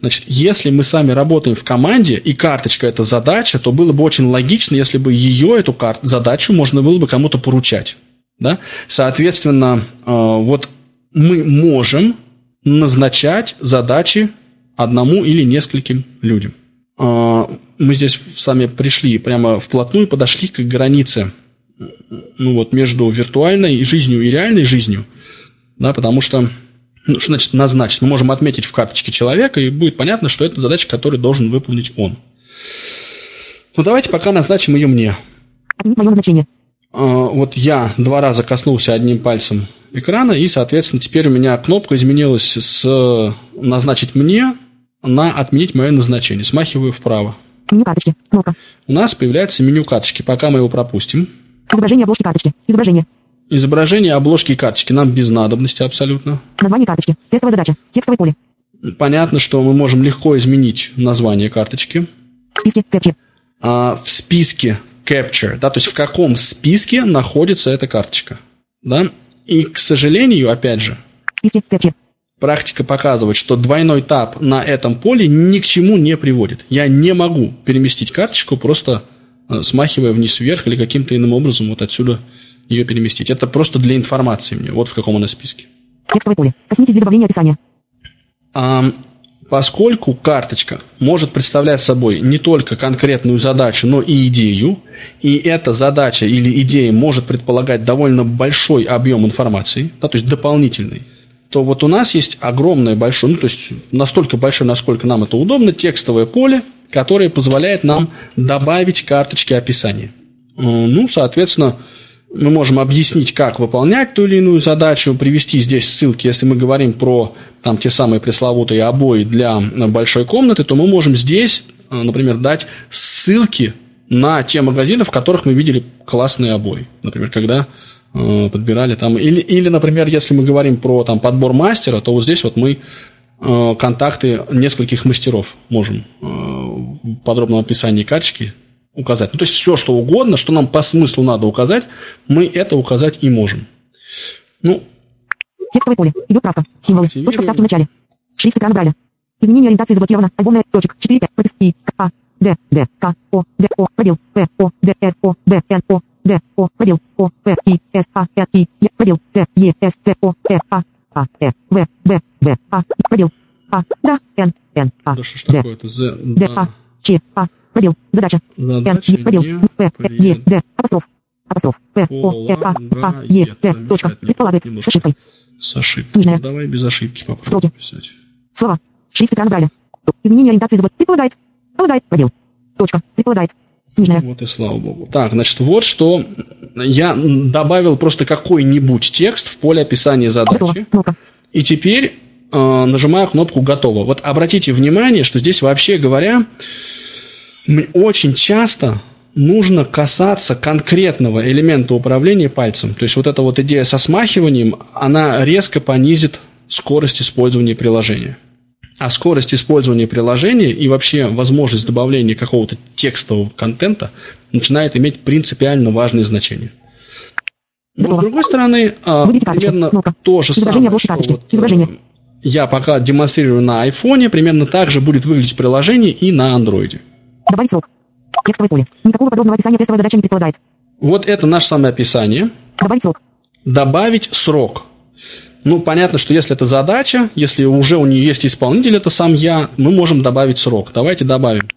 Speaker 2: Значит, если мы с вами работаем в команде, и карточка – это задача, то было бы очень логично, если бы ее, эту кар- задачу, можно было бы кому-то поручать. Да? Соответственно, э, вот мы можем назначать задачи одному или нескольким людям. Э, Мы здесь с вами пришли прямо вплотную, подошли к границе ну вот, между виртуальной жизнью и реальной жизнью, да, потому что, ну, что значит назначить? Мы можем отметить в карточке человека, и будет понятно, что это задача, которую должен выполнить он. Ну, давайте пока назначим ее мне.
Speaker 3: Отменить мое назначение.
Speaker 2: А, Вот я два раза коснулся одним пальцем экрана, и, соответственно, теперь у меня кнопка изменилась с «назначить мне» на «отменить мое назначение». Смахиваю вправо.
Speaker 3: Меню карточки. Кнопка.
Speaker 2: У нас появляется меню карточки. Пока мы его пропустим.
Speaker 3: Изображение обложки карточки. Изображение.
Speaker 2: Изображение обложки карточки нам без надобности абсолютно.
Speaker 3: Название карточки. Тестовая задача. Текстовое поле.
Speaker 2: Понятно, что мы можем легко изменить название карточки.
Speaker 3: В списке. Capture.
Speaker 2: А, в списке Capture, да, то есть в каком списке находится эта карточка. Да? И, к сожалению, опять же,
Speaker 3: В списке. Capture.
Speaker 2: практика показывает, что двойной тап на этом поле ни к чему не приводит. Я не могу переместить карточку, просто э, смахивая вниз-вверх или каким-то иным образом вот отсюда ее переместить. Это просто для информации мне, вот в каком она списке.
Speaker 3: Текстовое поле. Коснитесь для добавления описания.
Speaker 2: А, поскольку карточка может представлять собой не только конкретную задачу, но и идею, и эта задача или идея может предполагать довольно большой объем информации, да, то есть дополнительный, то вот у нас есть огромное большое, ну то есть настолько большое, насколько нам это удобно, текстовое поле, которое позволяет нам добавить карточки описания. Ну, соответственно, мы можем объяснить, как выполнять ту или иную задачу, привести здесь ссылки. Если мы говорим про там, те самые пресловутые обои для э, большой комнаты, то мы можем здесь, э, например, дать ссылки на те магазины, в которых мы видели классные обои. Например, когда э, подбирали там... Или, или, например, если мы говорим про там, подбор мастера, то вот здесь вот мы э, контакты нескольких мастеров можем э, в подробном описании карточки указать. Ну, то есть все, что угодно, что нам по смыслу надо указать, мы это указать и можем. Ну,
Speaker 3: Текстовое поле. Идет правка. Символы. Точка вставки в начале. Шрифт экрана Брайля. Изменение ориентации заблокировано. Альбомная. Точек. 4, 5. Пропуск. И. К. А. Д. Д. К. О. Д. О. Пробел. П. О. Д. Р. О. Д. Н. О. Д. О. Пробел. О. П. И. С. А. Р. И. Е. Пробел. Т. Е. С. Т. О. Р. А. А. Э. В. Б. Б. А. Пробел. А. Да. Н. Н. А.
Speaker 2: да что ж такое-то? З,
Speaker 3: Д. А. Ч. А. Пробел. Задача. Н.
Speaker 2: задача
Speaker 3: Е. Пробел. П. Е. Д. Апостроф. Апостроф. П. О. Э. А. А. Е. Д. Точка. Предполагает. С ошибкой.
Speaker 2: С ошибкой.
Speaker 3: Сниженная.
Speaker 2: Ну, давай без ошибки попробуем
Speaker 3: Строки.
Speaker 2: писать.
Speaker 3: Слова. Шрифт экрана Брайля. Изменение ориентации заблок. Предполагает. Предполагает. Пробел. Точка. Предполагает. Сниженная.
Speaker 2: Вот и слава богу. Так, значит, вот что я добавил просто какой-нибудь текст в поле описания
Speaker 3: Готово.
Speaker 2: задачи.
Speaker 3: Кнопка.
Speaker 2: И теперь э, нажимаю кнопку «Готово». Вот обратите внимание, что здесь вообще говоря, очень часто нужно касаться конкретного элемента управления пальцем. То есть вот эта вот идея со смахиванием, она резко понизит скорость использования приложения. А скорость использования приложения и вообще возможность добавления какого-то текстового контента начинает иметь принципиально важное значение. Но, с другой стороны, а, примерно то же самое, что вот, э, я пока демонстрирую на айфоне, примерно так же будет выглядеть приложение и на андроиде.
Speaker 3: Добавить срок. Текстовое поле. Никакого подробного описания тестовая задача не предполагает.
Speaker 2: Вот это наше самое описание.
Speaker 3: Добавить срок.
Speaker 2: Добавить срок. Ну, понятно, что если это задача, если уже у нее есть исполнитель, это сам я, мы можем добавить срок. Давайте добавим.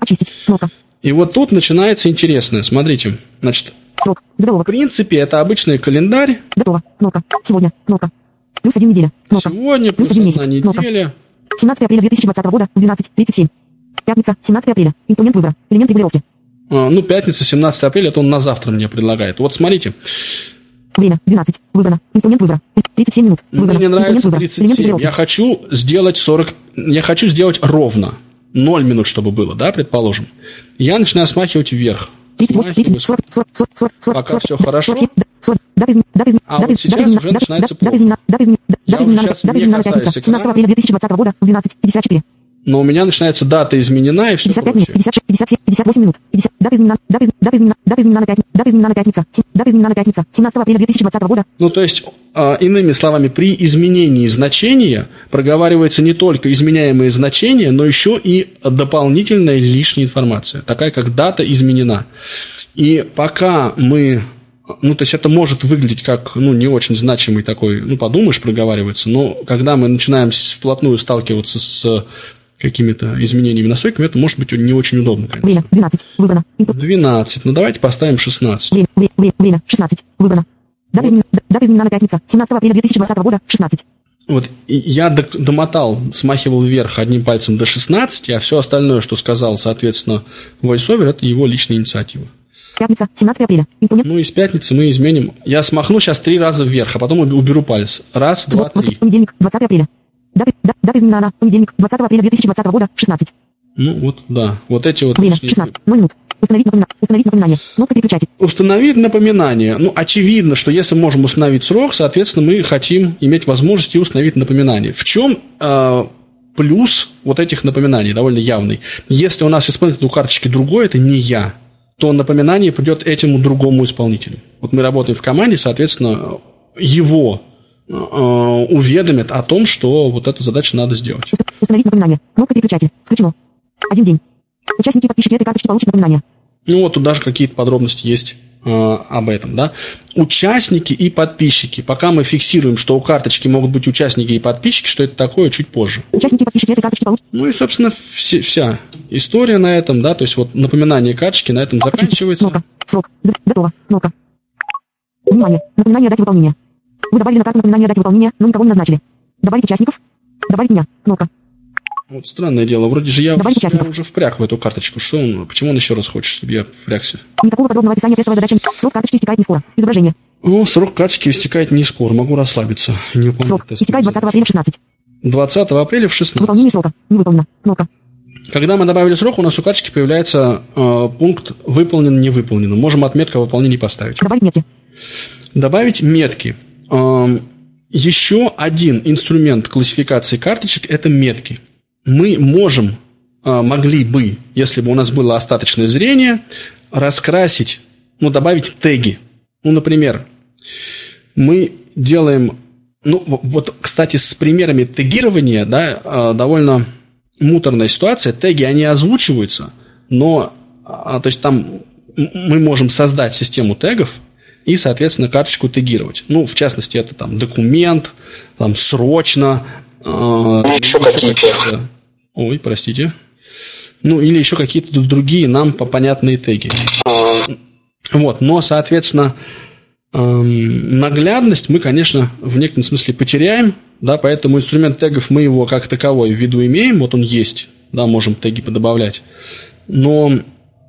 Speaker 3: Очистить. Кнопка.
Speaker 2: И вот тут начинается интересное. Смотрите, значит,
Speaker 3: Срок.
Speaker 2: в
Speaker 3: Заголовок.
Speaker 2: принципе, это обычный календарь.
Speaker 3: Готово. Кнопка. Сегодня. Кнопка. Плюс один неделя. Кнопка.
Speaker 2: Сегодня плюс
Speaker 3: один
Speaker 2: одна
Speaker 3: месяц. Кнопка.
Speaker 2: неделя.
Speaker 3: 17 апреля 2020 года. 12.37. Пятница. 17 апреля. Инструмент выбора. Элемент регулировки.
Speaker 2: А, Ну, пятница, 17 апреля, это он на завтра мне предлагает. Вот смотрите,
Speaker 3: Время. 12. Выбрано. Инструмент выбора. 37 минут. Выбрано.
Speaker 2: мне
Speaker 3: Инструмент
Speaker 2: нравится.
Speaker 3: Элемент
Speaker 2: 37.
Speaker 3: регулировки.
Speaker 2: Я хочу сделать 40... Я хочу сделать ровно. 0 минут, чтобы было, да, предположим. Я начинаю смахивать вверх.
Speaker 3: 38, 30,
Speaker 2: Смахиваю
Speaker 3: 40, 40, 40, 40, 40,
Speaker 2: Пока
Speaker 3: 40,
Speaker 2: всё хорошо.
Speaker 3: 47, да, 40, дата измен- дата измен-
Speaker 2: А вот сейчас уже начинается
Speaker 3: измен-
Speaker 2: Я уже сейчас не касаюсь
Speaker 3: пятница, 17
Speaker 2: экрана.
Speaker 3: апреля 2020 года, 12.54.
Speaker 2: Но у меня начинается дата изменена и все
Speaker 3: 55 минут,
Speaker 2: прочее.
Speaker 3: 56, 57, 58 минут, 50, дата изменена, дата из- дата изменена, дата изменена на пятницу, дата изменена на пятница, дата изменена на пятница, 17 апреля 2020 года,
Speaker 2: Ну, то есть, а, иными словами, при изменении значения проговаривается не только изменяемые значения, но еще и дополнительная лишняя информация, такая как дата изменена. И пока мы... Ну, то есть это может выглядеть как, ну, не очень значимый такой, ну, подумаешь, проговаривается, но когда мы начинаем вплотную сталкиваться с какими-то изменениями настройками, это может быть не очень удобно, конечно.
Speaker 3: время, 12, выбрано, инстру-
Speaker 2: 12, ну, давайте поставим 16.
Speaker 3: время, вре- вре- время, 16, выбрано, дата изменена, дата изменена на пятница, 17 апреля 2020 года, 16.
Speaker 2: Вот и я домотал, смахивал вверх одним пальцем до 16, а все остальное, что сказал, соответственно, VoiceOver, это его личная инициатива.
Speaker 3: Пятница, 17 апреля, инструмент,
Speaker 2: Ну и с пятницы мы изменим. Я смахну сейчас три раза вверх, а потом уб- уберу палец. Раз, два, три.
Speaker 3: понедельник, 20 апреля. Дата, да- дата изменена на понедельник, 20 апреля 2020 года, 16.
Speaker 2: Ну вот, да. Вот эти вот
Speaker 3: Время,
Speaker 2: лишние-
Speaker 3: 16, 0 минут. Установить, напомина... Установить напоминание. Кнопка переключатель.
Speaker 2: Установить напоминание. Ну, очевидно, что если можем установить срок, соответственно, мы хотим иметь возможность и установить напоминание. В чем э, плюс вот этих напоминаний, довольно явный? Если у нас исполнитель у карточки другой, это не я, то напоминание придет этому другому исполнителю. Вот мы работаем в команде, соответственно, его уведомят о том, что вот эту задачу надо сделать.
Speaker 3: Установить напоминание. Кнопка переключатель. Включено. Один день. Участники подписчики этой карточки получат напоминание.
Speaker 2: Ну вот тут даже какие-то подробности есть э, об этом, да. Участники и подписчики. Пока мы фиксируем, что у карточки могут быть участники и подписчики, что это такое, чуть позже.
Speaker 3: Участники и подписчики этой карточки получат.
Speaker 2: Ну и, собственно, все, вся история на этом, да, то есть вот напоминание карточки на этом заканчивается.
Speaker 3: Кнопка. Срок. Готово. Кнопка. Внимание. Напоминание о дате выполнения. Вы добавили на карту напоминание о дате выполнения, но никого не назначили. Добавить участников. Добавить меня. Кнопка.
Speaker 2: Вот странное дело, вроде же я
Speaker 3: Добавить участников.
Speaker 2: уже впряг в эту карточку. Что он, почему он еще раз хочет, чтобы я впрягся?
Speaker 3: Никакого подробного описания тестовой задачи. Срок карточки истекает не скоро. Изображение.
Speaker 2: Ну, срок карточки истекает не скоро, могу расслабиться. Не
Speaker 3: Срок. Истекает 20 апреля в 16.
Speaker 2: 20 апреля в 16.
Speaker 3: Выполнение срока. Не выполнено. Кнопка.
Speaker 2: Когда мы добавили срок, у нас у карточки появляется э, пункт «выполнен, не выполнен». Можем отметку о выполнении поставить.
Speaker 3: Добавить метки.
Speaker 2: Добавить метки. Еще один инструмент классификации карточек – это метки. Мы можем, э, могли бы, если бы у нас было остаточное зрение, раскрасить, ну, добавить теги. Ну, например, мы делаем, ну, вот, кстати, с примерами тегирования, да, э, довольно муторная ситуация. Теги, они озвучиваются, но, а, то есть там мы можем создать систему тегов и, соответственно, карточку тегировать. Ну, в частности, это там документ, там срочно. э,
Speaker 4: еще какие-то.
Speaker 2: Ой, простите. Ну, или еще какие-то другие нам по- понятные теги. Вот, но, соответственно, эм, наглядность мы, конечно, в некотором смысле потеряем, да, поэтому инструмент тегов мы его как таковой в виду имеем, вот он есть, да, можем теги подобавлять, но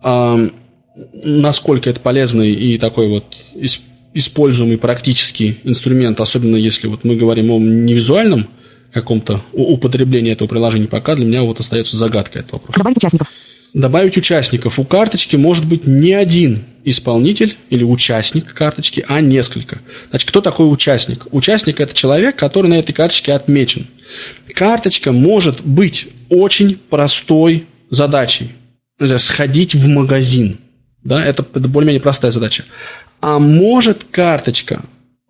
Speaker 2: эм, насколько это полезный и такой вот ис- используемый практический инструмент, особенно если вот мы говорим о невизуальном каком-то употреблении этого приложения, пока для меня вот остается загадкой этот вопрос.
Speaker 3: Добавить участников.
Speaker 2: Добавить участников. У карточки может быть не один исполнитель или участник карточки, а несколько. Значит, кто такой участник? Участник – это человек, который на этой карточке отмечен. Карточка может быть очень простой задачей. Сходить в магазин. Да, это, более-менее простая задача. А может карточка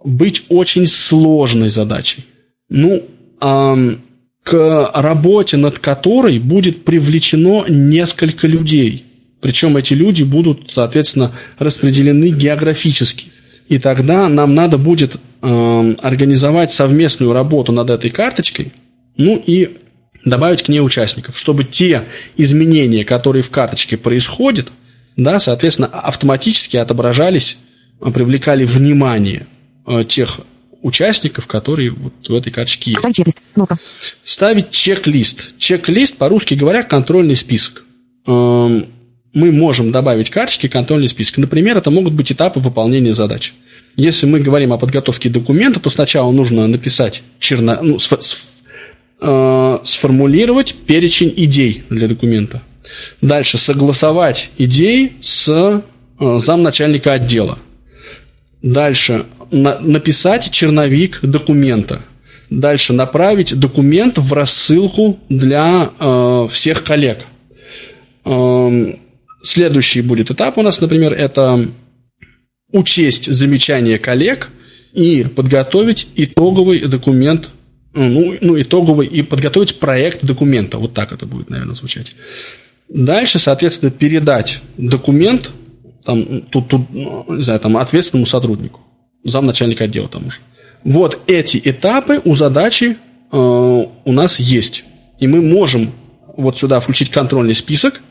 Speaker 2: быть очень сложной задачей. Ну, ам, к работе над которой будет привлечено несколько людей. Причем эти люди будут, соответственно, распределены географически. И тогда нам надо будет эм, организовать совместную работу над этой карточкой, ну и добавить к ней участников, чтобы те изменения, которые в карточке происходят, да, соответственно, автоматически отображались, э, привлекали внимание э, тех участников, которые вот в этой карточке есть.
Speaker 3: Ставить чек-лист. Кнопка.
Speaker 2: Ставить чек-лист. Чек-лист, по-русски говоря, контрольный список. Эм, Мы можем добавить карточки контрольный список. Например, это могут быть этапы выполнения задач. Если мы говорим о подготовке документа, то сначала нужно написать черно... ну, сф- э, сформулировать перечень идей для документа. Дальше согласовать идеи с э, замначальника отдела. Дальше на- написать черновик документа. Дальше направить документ в рассылку для э, всех коллег. Эм, следующий будет этап у нас, например, это учесть замечания коллег и подготовить итоговый документ, э, ну, ну, итоговый, и подготовить проект документа. Вот так это будет, наверное, звучать. Дальше, соответственно, передать документ там, тут, тут, не знаю, там, ответственному сотруднику, замначальника отдела тому же. Вот эти этапы у задачи э, у нас есть. И мы можем вот сюда включить контрольный список.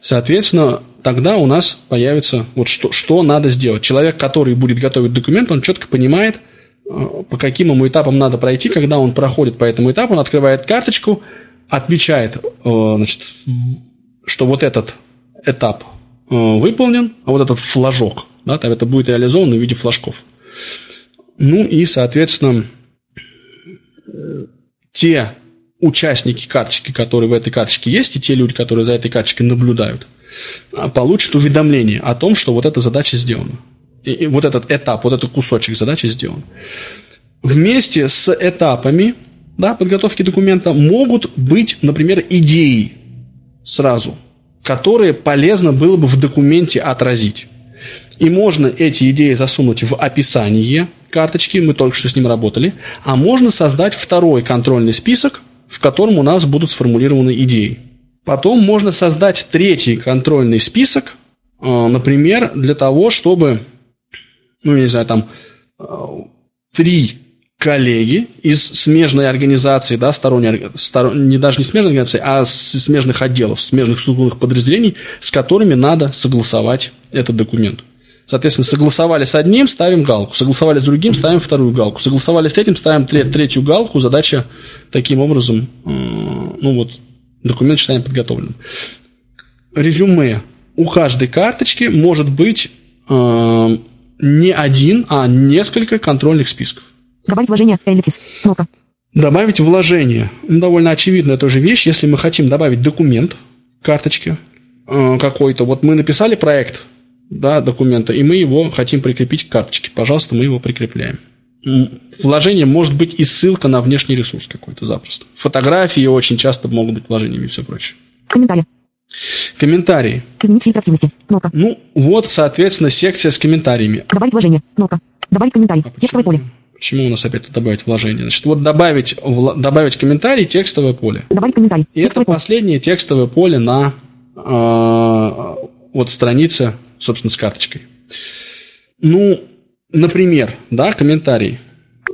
Speaker 2: Соответственно, тогда у нас появится вот что, что надо сделать. Человек, который будет готовить документ, он четко понимает, э, по каким ему этапам надо пройти. Когда он проходит по этому этапу, он открывает карточку, отмечает, э, значит, что вот этот этап э, выполнен, а вот этот флажок, да, там это будет реализовано в виде флажков. Ну и, соответственно, э, те участники карточки, которые в этой карточке есть, и те люди, которые за этой карточкой наблюдают, а, получит уведомление о том, что вот эта задача сделана. И, и вот этот этап, вот этот кусочек задачи сделан. Вместе с этапами да, подготовки документа могут быть, например, идеи сразу, которые полезно было бы в документе отразить. И можно эти идеи засунуть в описание карточки, мы только что с ним работали, а можно создать второй контрольный список, в котором у нас будут сформулированы идеи. Потом можно создать третий контрольный список, э, например, для того, чтобы, ну, не знаю, там, э, три коллеги из смежной организации, да, сторонней, сторон, не даже не смежной организации, а с смежных отделов, смежных структурных подразделений, с которыми надо согласовать этот документ. Соответственно, согласовали с одним, ставим галку. Согласовали с другим, ставим вторую галку. Согласовали с этим, ставим третью галку. Задача таким образом, ну вот, документ считаем подготовленным. Резюме. У каждой карточки может быть э, не один, а несколько контрольных списков.
Speaker 3: Добавить вложение, эллипсис, кнопка.
Speaker 2: Добавить вложение. Ну, довольно очевидная тоже вещь. Если мы хотим добавить документ карточки э, какой-то, вот мы написали проект, да, документа, и мы его хотим прикрепить к карточке. Пожалуйста, мы его прикрепляем. Вложение может быть и ссылка на внешний ресурс какой-то запросто. Фотографии очень часто могут быть вложениями и все прочее.
Speaker 3: Комментарии.
Speaker 2: Комментарии.
Speaker 3: Изменить фильтр активности. Кнопка.
Speaker 2: Ну, вот, соответственно, секция с комментариями.
Speaker 3: Добавить вложение. Кнопка. Добавить комментарий. А Текстовое поле.
Speaker 2: Почему у нас опять добавить вложение? Значит, вот добавить, добавить комментарий, текстовое поле.
Speaker 3: Добавить комментарий.
Speaker 2: И это поле. последнее текстовое поле на э, вот странице собственно, с карточкой. Ну, например, да, комментарий.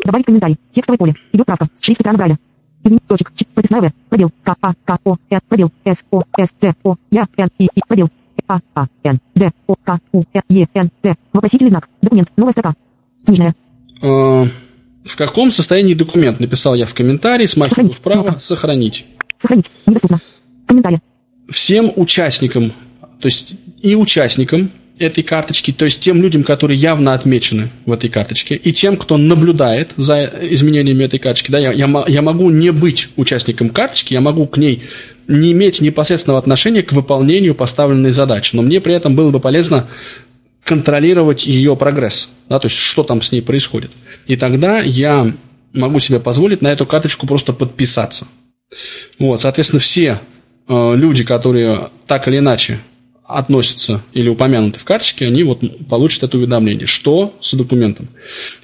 Speaker 3: Добавить комментарий. Текстовое поле. Идет правка. Шрифт экрана Брайля. Изменить точек. Ч, прописная В. Пробел. К, А, К, О, Э, пробел. С, О, С, Т, О, Я, Н, И, И, пробел. А, А, Н, Д, О, К, У, Э, Е, Н, Т. Вопросительный знак. Документ. Новая строка. Книжная.
Speaker 2: А, в каком состоянии документ? Написал я в комментарии. Смотрите вправо. Сохранить.
Speaker 3: Сохранить. Недоступно. Комментарий.
Speaker 2: Всем участникам, то есть и участникам, этой карточки, то есть тем людям, которые явно отмечены в этой карточке, и тем, кто наблюдает за изменениями этой карточки. Да, я, я, я могу не быть участником карточки, я могу к ней не иметь непосредственного отношения к выполнению поставленной задачи, но мне при этом было бы полезно контролировать ее прогресс, да, то есть что там с ней происходит. И тогда я могу себе позволить на эту карточку просто подписаться. Вот, соответственно, все э, люди, которые так или иначе относятся или упомянуты в карточке, они вот получат это уведомление. Что с документом?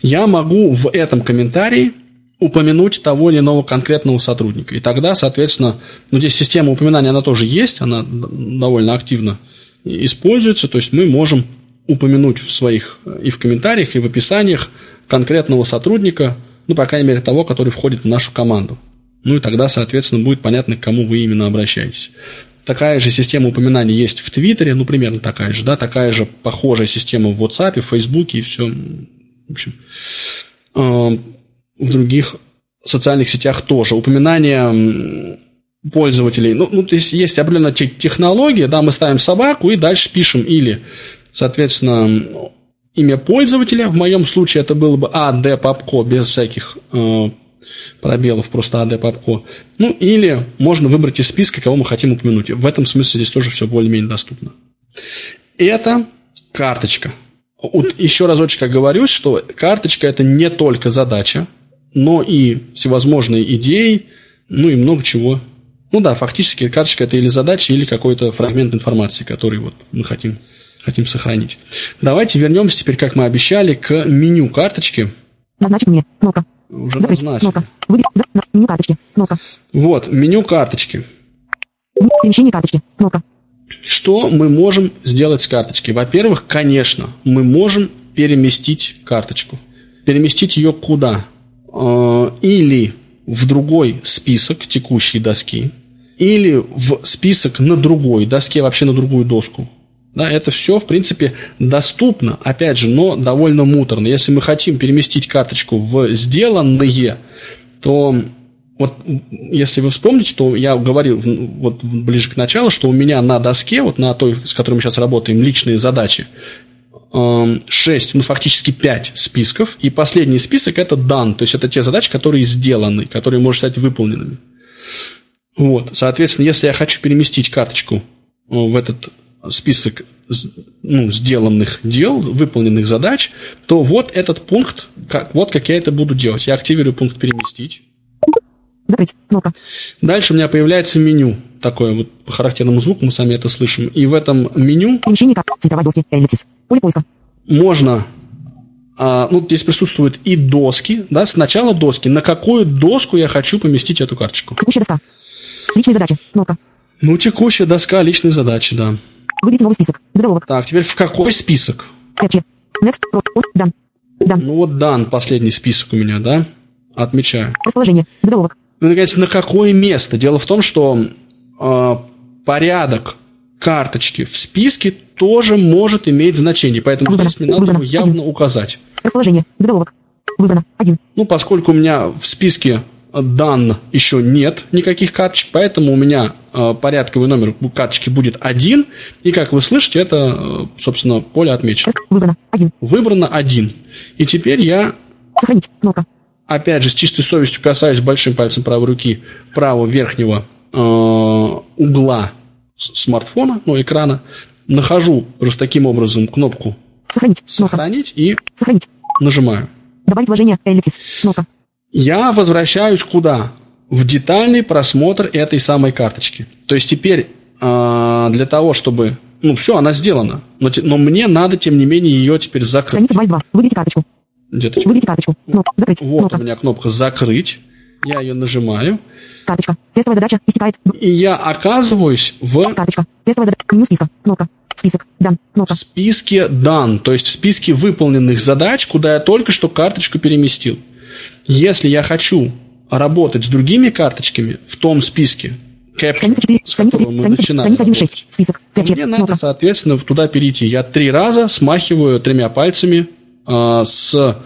Speaker 2: Я могу в этом комментарии упомянуть того или иного конкретного сотрудника. И тогда, соответственно, ну, здесь система упоминания, она тоже есть, она довольно активно используется, то есть мы можем упомянуть в своих и в комментариях, и в описаниях конкретного сотрудника, ну, по крайней мере, того, который входит в нашу команду. Ну и тогда, соответственно, будет понятно, к кому вы именно обращаетесь. Такая же система упоминаний есть в Твиттере, ну, примерно такая же, да, такая же похожая система в WhatsApp, в Facebook и все, в общем, э, в других социальных сетях тоже. Упоминания пользователей, ну, ну то есть есть определенная технология, да, мы ставим собаку и дальше пишем или, соответственно, имя пользователя, в моем случае это было бы AD Попко без всяких э, пробелов, просто АД папку. Ну, или можно выбрать из списка, кого мы хотим упомянуть. В этом смысле здесь тоже все более-менее доступно. Это карточка. Вот еще разочек оговорюсь, что карточка – это не только задача, но и всевозможные идеи, ну и много чего. Ну да, фактически карточка – это или задача, или какой-то фрагмент информации, который вот мы хотим, хотим сохранить. Давайте вернемся теперь, как мы обещали, к меню карточки.
Speaker 3: Назначить мне. Кнопка.
Speaker 2: Уже
Speaker 3: Закрыть.
Speaker 2: назначили.
Speaker 3: Кнопка. Выбери. За... Меню карточки. Кнопка.
Speaker 2: Вот, меню карточки.
Speaker 3: Перемещение карточки. Кнопка.
Speaker 2: Что мы можем сделать с карточкой? Во-первых, конечно, мы можем переместить карточку. Переместить ее куда? Э, или в другой список текущей доски, или в список на другой доске, вообще на другую доску. Да, это все, в принципе, доступно, опять же, но довольно муторно. Если мы хотим переместить карточку в сделанные, то вот если вы вспомните, то я говорил вот ближе к началу, что у меня на доске, вот на той, с которой мы сейчас работаем, личные задачи, 6, ну фактически 5 списков, и последний список это дан, то есть это те задачи, которые сделаны, которые можно стать выполненными. Вот, соответственно, если я хочу переместить карточку в этот список ну, сделанных дел, выполненных задач, то вот этот пункт, как, вот как я это буду делать. Я активирую пункт «Переместить».
Speaker 3: Закрыть. Кнопка.
Speaker 2: Дальше у меня появляется меню, такое вот по характерному звуку, мы сами это слышим. И в этом меню...
Speaker 3: Перемещение как фильтровать доски. Эллипсис. Поле поиска.
Speaker 2: Можно а, ну, здесь присутствуют и доски, да, сначала доски. На какую доску я хочу поместить эту карточку?
Speaker 3: Текущая доска. Личные задачи. Кнопка.
Speaker 2: Ну, текущая доска личной задачи, да.
Speaker 3: Выберите новый список. Заголовок.
Speaker 2: Так, теперь в какой список?
Speaker 3: Capture. Next. От. Дан. Дан.
Speaker 2: Ну, вот дан, последний список у меня, да? Отмечаю.
Speaker 3: Расположение. Заголовок.
Speaker 2: Ну, наконец, на какое место? Дело в том, что э, порядок карточки в списке тоже может иметь значение, поэтому
Speaker 3: Выбрано.
Speaker 2: здесь мне надо
Speaker 3: Выбрано.
Speaker 2: его явно
Speaker 3: Один.
Speaker 2: указать.
Speaker 3: Расположение. Заголовок. Выбрано. Один.
Speaker 2: Ну, поскольку у меня в списке дан еще нет никаких карточек, поэтому у меня порядковый номер карточки будет один, и, как вы слышите, это, э, собственно, поле отмечено.
Speaker 3: Выбрано. Один.
Speaker 2: Выбрано один. И теперь я,
Speaker 3: Сохранить. Кнопка.
Speaker 2: опять же, с чистой совестью касаюсь большим пальцем правой руки правого верхнего э, угла смартфона, ну, экрана, нахожу просто таким образом кнопку
Speaker 3: Сохранить. Кнопка.
Speaker 2: «Сохранить» и
Speaker 3: Сохранить.
Speaker 2: нажимаю.
Speaker 3: Добавить вложение. Эллипсис. Кнопка.
Speaker 2: Я возвращаюсь куда? В детальный просмотр этой самой карточки. То есть теперь а, для того, чтобы... Ну, все, она сделана. Но, но мне надо, тем не менее, ее теперь закрыть.
Speaker 3: Страница 2 из 2. Выберите карточку.
Speaker 2: Деточка.
Speaker 3: Выберите карточку. Кнопка. Закрыть.
Speaker 2: Вот
Speaker 3: Кнопка.
Speaker 2: у меня кнопка «Закрыть». Я ее нажимаю.
Speaker 3: Карточка. Тестовая задача. Истекает.
Speaker 2: И я оказываюсь в
Speaker 3: Карточка. Тестовая задача. Меню списка. Кнопка. Список. Дан. Кнопка.
Speaker 2: списке done, то есть в списке выполненных задач, куда я только что карточку переместил. Если я хочу работать с другими карточками в том списке, capture,
Speaker 3: Страница 4.
Speaker 2: с которого
Speaker 3: 3.
Speaker 2: мы
Speaker 3: Страница,
Speaker 2: начинали
Speaker 3: страница 1.6.
Speaker 2: работать,
Speaker 3: Список.
Speaker 2: то
Speaker 3: Capture.
Speaker 2: мне надо, соответственно, туда перейти. Я три раза смахиваю тремя пальцами а, с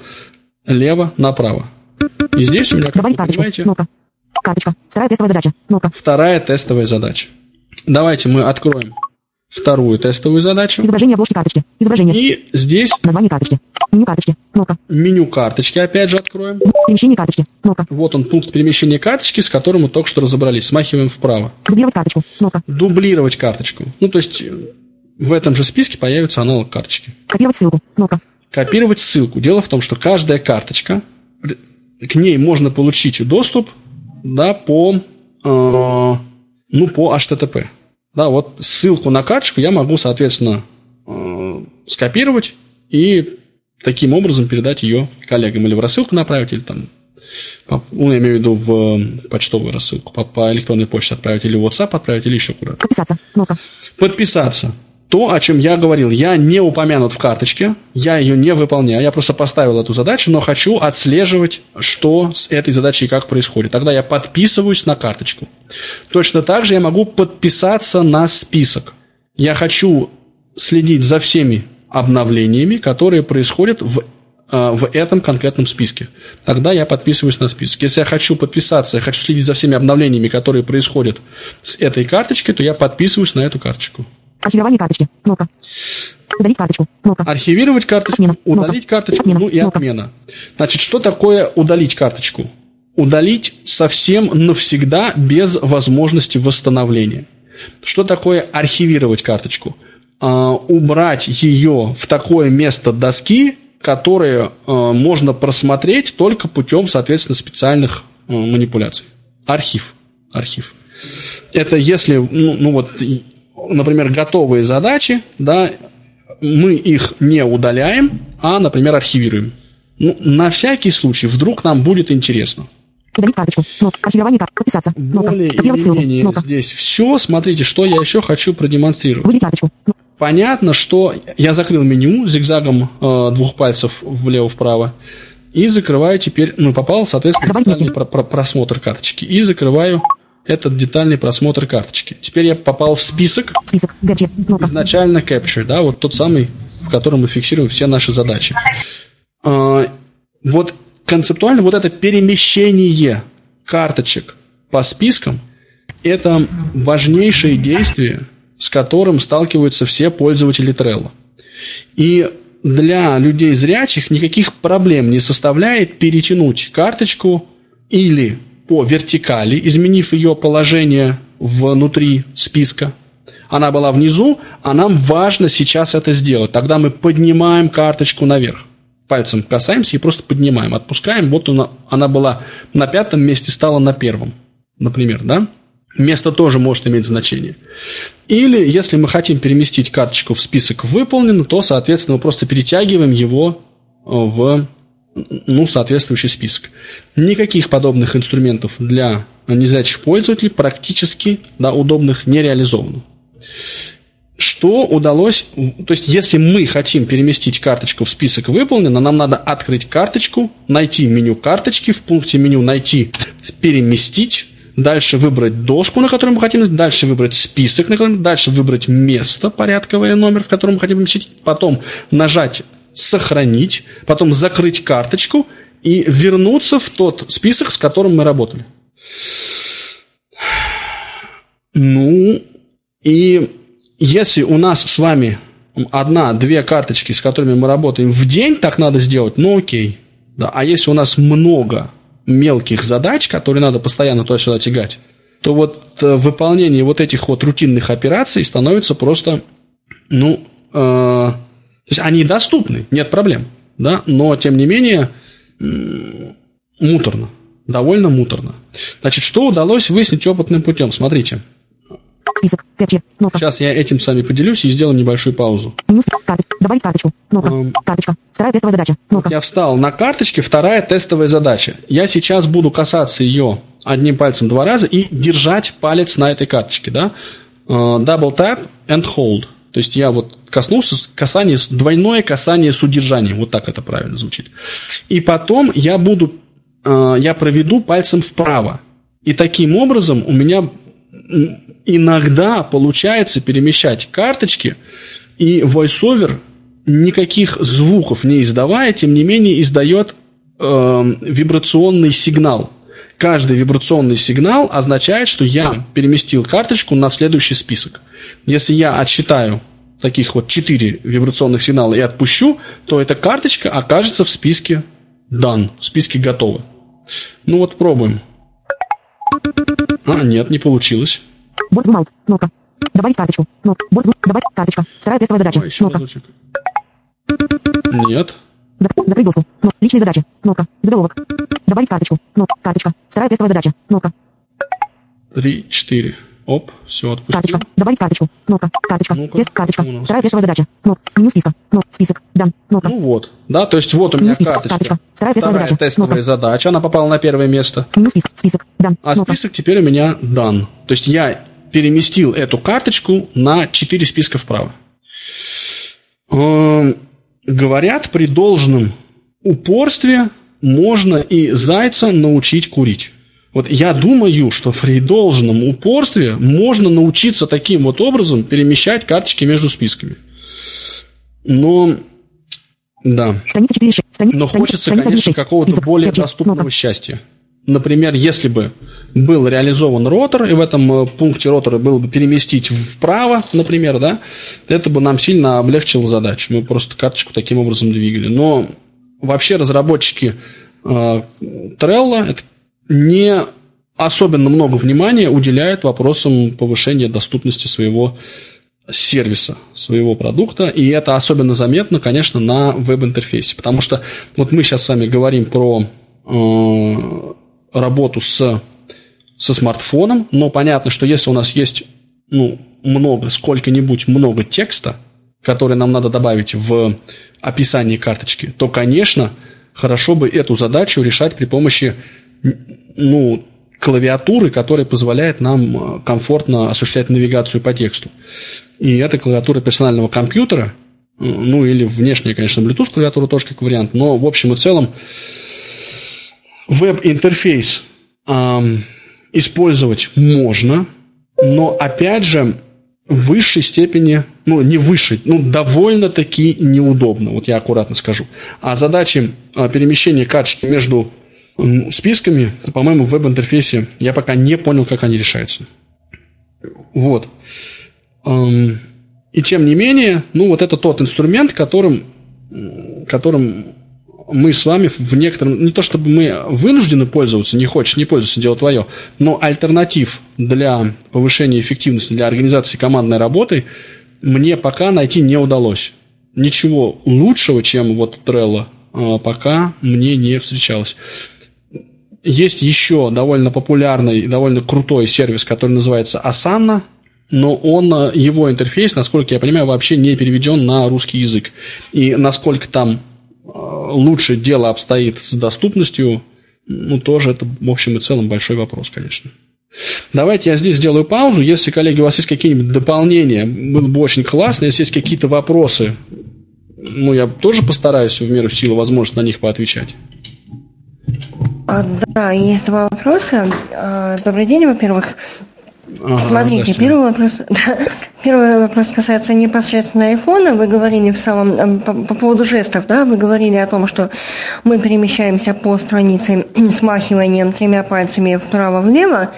Speaker 2: лево направо. И здесь у меня, как вы понимаете.
Speaker 3: Карточка. Вторая тестовая задача.
Speaker 2: Вторая тестовая задача. Давайте мы откроем вторую тестовую задачу.
Speaker 3: Изображение обложки карточки. Изображение.
Speaker 2: И здесь
Speaker 3: Название карточки. Меню карточки. Кнопка.
Speaker 2: меню карточки опять же откроем.
Speaker 3: Перемещение карточки. Кнопка.
Speaker 2: Вот он, пункт перемещения карточки, с которым мы только что разобрались. Смахиваем вправо.
Speaker 3: Дублировать карточку. Кнопка.
Speaker 2: Дублировать карточку. Ну, то есть э, в этом же списке появится аналог карточки.
Speaker 3: Копировать ссылку. Кнопка.
Speaker 2: Копировать ссылку. Дело в том, что каждая карточка, к ней можно получить доступ да, по, э, ну, по HTTP. Да, вот ссылку на карточку я могу, соответственно, э, скопировать и таким образом передать ее коллегам или в рассылку направить, или там, по- ну, я имею в виду в, в почтовую рассылку, по, по электронной почте отправить, или в WhatsApp отправить, или еще куда-то.
Speaker 3: Подписаться. Кнопка.
Speaker 2: Подписаться. То, о чем я говорил, я не упомянут в карточке, я ее не выполняю, я просто поставил эту задачу, но хочу отслеживать, что с этой задачей как происходит. Тогда я подписываюсь на карточку. Точно так же я могу подписаться на список. Я хочу следить за всеми обновлениями, которые происходят в, э, в этом конкретном списке. Тогда я подписываюсь на список. Если я хочу подписаться, я хочу следить за всеми обновлениями, которые происходят с этой карточкой, то я подписываюсь на эту карточку.
Speaker 3: Архивирование карточки. Кнопка. Удалить карточку. Кнопка.
Speaker 2: Архивировать карточку,
Speaker 3: Отмена.
Speaker 2: удалить
Speaker 3: Кнопка.
Speaker 2: карточку,
Speaker 3: Отмена.
Speaker 2: ну и
Speaker 3: Кнопка.
Speaker 2: отмена. Значит, что такое удалить карточку? Удалить совсем навсегда без возможности восстановления. Что такое архивировать карточку? А, убрать ее в такое место доски, которое а, можно просмотреть только путем, соответственно, специальных а, манипуляций. Архив. Архив. Это если, ну, ну вот, например, готовые задачи, да, мы их не удаляем, а, например, архивируем. Ну, на всякий случай, вдруг нам будет интересно.
Speaker 3: Удалить карточку. Кнопка. Архивирование. Подписаться. Кнопка.
Speaker 2: Более
Speaker 3: Копировать
Speaker 2: или менее
Speaker 3: Кнопка.
Speaker 2: здесь все. Смотрите, что я еще хочу продемонстрировать.
Speaker 3: Выберите карточку. Кнопка.
Speaker 2: Понятно, что я закрыл меню зигзагом э, двух пальцев влево-вправо и закрываю теперь, ну, попал, соответственно, про- про- просмотр карточки. И закрываю этот детальный просмотр карточки. Теперь я попал в список,
Speaker 3: Список. Гаджет. Кнопка.
Speaker 2: изначально Capture, да, вот тот самый, в котором мы фиксируем все наши задачи. А, Вот концептуально вот это перемещение карточек по спискам – это важнейшее действие, с которым сталкиваются все пользователи Trello. И для людей зрячих никаких проблем не составляет перетянуть карточку или по вертикали, изменив ее положение внутри списка, Она была внизу, а нам важно сейчас это сделать. Тогда мы поднимаем карточку наверх. Пальцем касаемся и просто поднимаем. Отпускаем. Вот она, она была на пятом месте, стала на первом. Например, да? Место тоже может иметь значение. Или, если мы хотим переместить карточку в список выполнено, то, соответственно, мы просто перетягиваем его в ну, соответствующий список. Никаких подобных инструментов для незрячих пользователей практически да, удобных не реализовано. Что удалось, то есть если мы хотим переместить карточку в список выполнено, нам надо открыть карточку, найти меню карточки, в пункте меню найти переместить, дальше выбрать доску, на которой мы хотим, дальше выбрать список, на котором, дальше выбрать место порядковое номер, в котором мы хотим поместить, потом нажать сохранить, потом закрыть карточку и вернуться в тот список, с которым мы работали. Ну, и если у нас с вами одна-две карточки, с которыми мы работаем в день, так надо сделать, ну окей. Да. А если у нас много мелких задач, которые надо постоянно туда-сюда тягать, то вот э, выполнение вот этих вот рутинных операций становится просто, ну, э, то есть они доступны, нет проблем, да, но тем не менее муторно, довольно муторно. Значит, что удалось выяснить опытным путем? Смотрите.
Speaker 3: Список, кэпчи, кнопка.
Speaker 2: Сейчас я этим с вами поделюсь и сделаю небольшую паузу.
Speaker 3: Минус, карты, добавить карточку, кнопка,
Speaker 2: Эм.
Speaker 3: карточка, вторая тестовая задача, кнопка.
Speaker 2: Я встал на карточке, вторая тестовая задача. Я сейчас буду касаться ее одним пальцем два раза и держать палец на этой карточке, да? Э, Double tap and hold. То есть я вот коснулся касание, двойное касание с удержанием. Вот так это правильно звучит. И потом я буду, э, я проведу пальцем вправо. И таким образом у меня иногда получается перемещать карточки, и VoiceOver никаких звуков не издавая, тем не менее издает э, вибрационный сигнал. Каждый вибрационный сигнал означает, что я переместил карточку на следующий список. Если я отсчитаю таких вот 4 вибрационных сигнала и отпущу, то эта карточка окажется в списке done, в списке готово. Ну вот пробуем. А, нет, не получилось.
Speaker 3: Бот зум аут, кнопка. Добавить карточку, кнопка. Бот зум, добавить карточка, вторая тестовая задача,
Speaker 2: еще
Speaker 3: кнопка.
Speaker 2: разочек. Нет.
Speaker 3: Зак- закрыть доску, кнопка. Личные задачи, кнопка. Заголовок. Добавить карточку, кнопка, карточка, вторая тестовая задача, кнопка.
Speaker 2: Три, четыре. Оп, все, отпустил.
Speaker 3: Карточка. Добавить карточку. Кнопка. Карточка.
Speaker 2: Ну-ка,
Speaker 3: Тест. Карточка. Вторая тестовая задача. Кнопка. Меню списка. Кнопка. Список. Дан. Кнопка.
Speaker 2: Ну вот, да, то есть вот у меня карточка.
Speaker 3: Карточка. Вторая тестовая
Speaker 2: Вторая
Speaker 3: задача.
Speaker 2: тестовая
Speaker 3: Кнопка.
Speaker 2: задача, она попала на первое место.
Speaker 3: Меню список. Список. Дан.
Speaker 2: А
Speaker 3: Кнопка.
Speaker 2: список теперь у меня дан. То есть я переместил эту карточку на 4 списка вправо. Эм, Говорят, при должном упорстве можно и зайца научить курить. Вот я думаю, что при должном упорстве можно научиться таким вот образом перемещать карточки между списками. Но, да,
Speaker 3: Страница 4. Страница.
Speaker 2: но хочется,
Speaker 3: страница
Speaker 2: конечно,
Speaker 3: 1.6.
Speaker 2: какого-то более доступного счастья. Например, если бы был реализован ротор, и в этом э, пункте ротора было бы переместить вправо, например, да, это бы нам сильно облегчило задачу. Мы просто карточку таким образом двигали. Но вообще разработчики э, Trello это не особенно много внимания уделяют вопросам повышения доступности своего сервиса, своего продукта, и это особенно заметно, конечно, на веб-интерфейсе, потому что вот мы сейчас с вами говорим про э, работу с, со смартфоном, но понятно, что если у нас есть ну, много, сколько-нибудь много текста, который нам надо добавить в описание карточки, то, конечно, хорошо бы эту задачу решать при помощи ну, клавиатуры, которая позволяет нам э, комфортно осуществлять навигацию по тексту. И это клавиатура персонального компьютера, э, ну или внешняя, конечно, Bluetooth клавиатура тоже как вариант, но в общем и целом веб-интерфейс ам, использовать можно, но опять же в высшей степени, ну не высшей, ну довольно-таки неудобно, вот я аккуратно скажу. А задачи а, перемещения карточки между списками, по-моему, в веб-интерфейсе я пока не понял, как они решаются. Вот. И тем не менее, ну вот это тот инструмент, которым, которым мы с вами в некотором... Не то чтобы мы вынуждены пользоваться, не хочешь, не пользоваться, дело твое, но альтернатив для повышения эффективности, для организации командной работы мне пока найти не удалось. Ничего лучшего, чем вот Trello, а, пока мне не встречалось. Есть еще довольно популярный довольно крутой сервис, который называется Asana, но он, а, его интерфейс, насколько я понимаю, вообще не переведен на русский язык. И насколько там лучше дело обстоит с доступностью, ну, тоже это, в общем и целом, большой вопрос, конечно. Давайте я здесь сделаю паузу. Если, коллеги, у вас есть какие-нибудь дополнения, было бы очень классно. Если есть какие-то вопросы, ну, я тоже постараюсь в меру силы возможности на них поотвечать.
Speaker 5: А, да, есть два вопроса. А, добрый день, во-первых. Ага, Смотрите, первый вопрос, да, первый вопрос касается непосредственно айфона. Вы говорили в самом э, по, по поводу жестов, да, вы говорили о том, что мы перемещаемся по странице смахиванием тремя пальцами вправо-влево.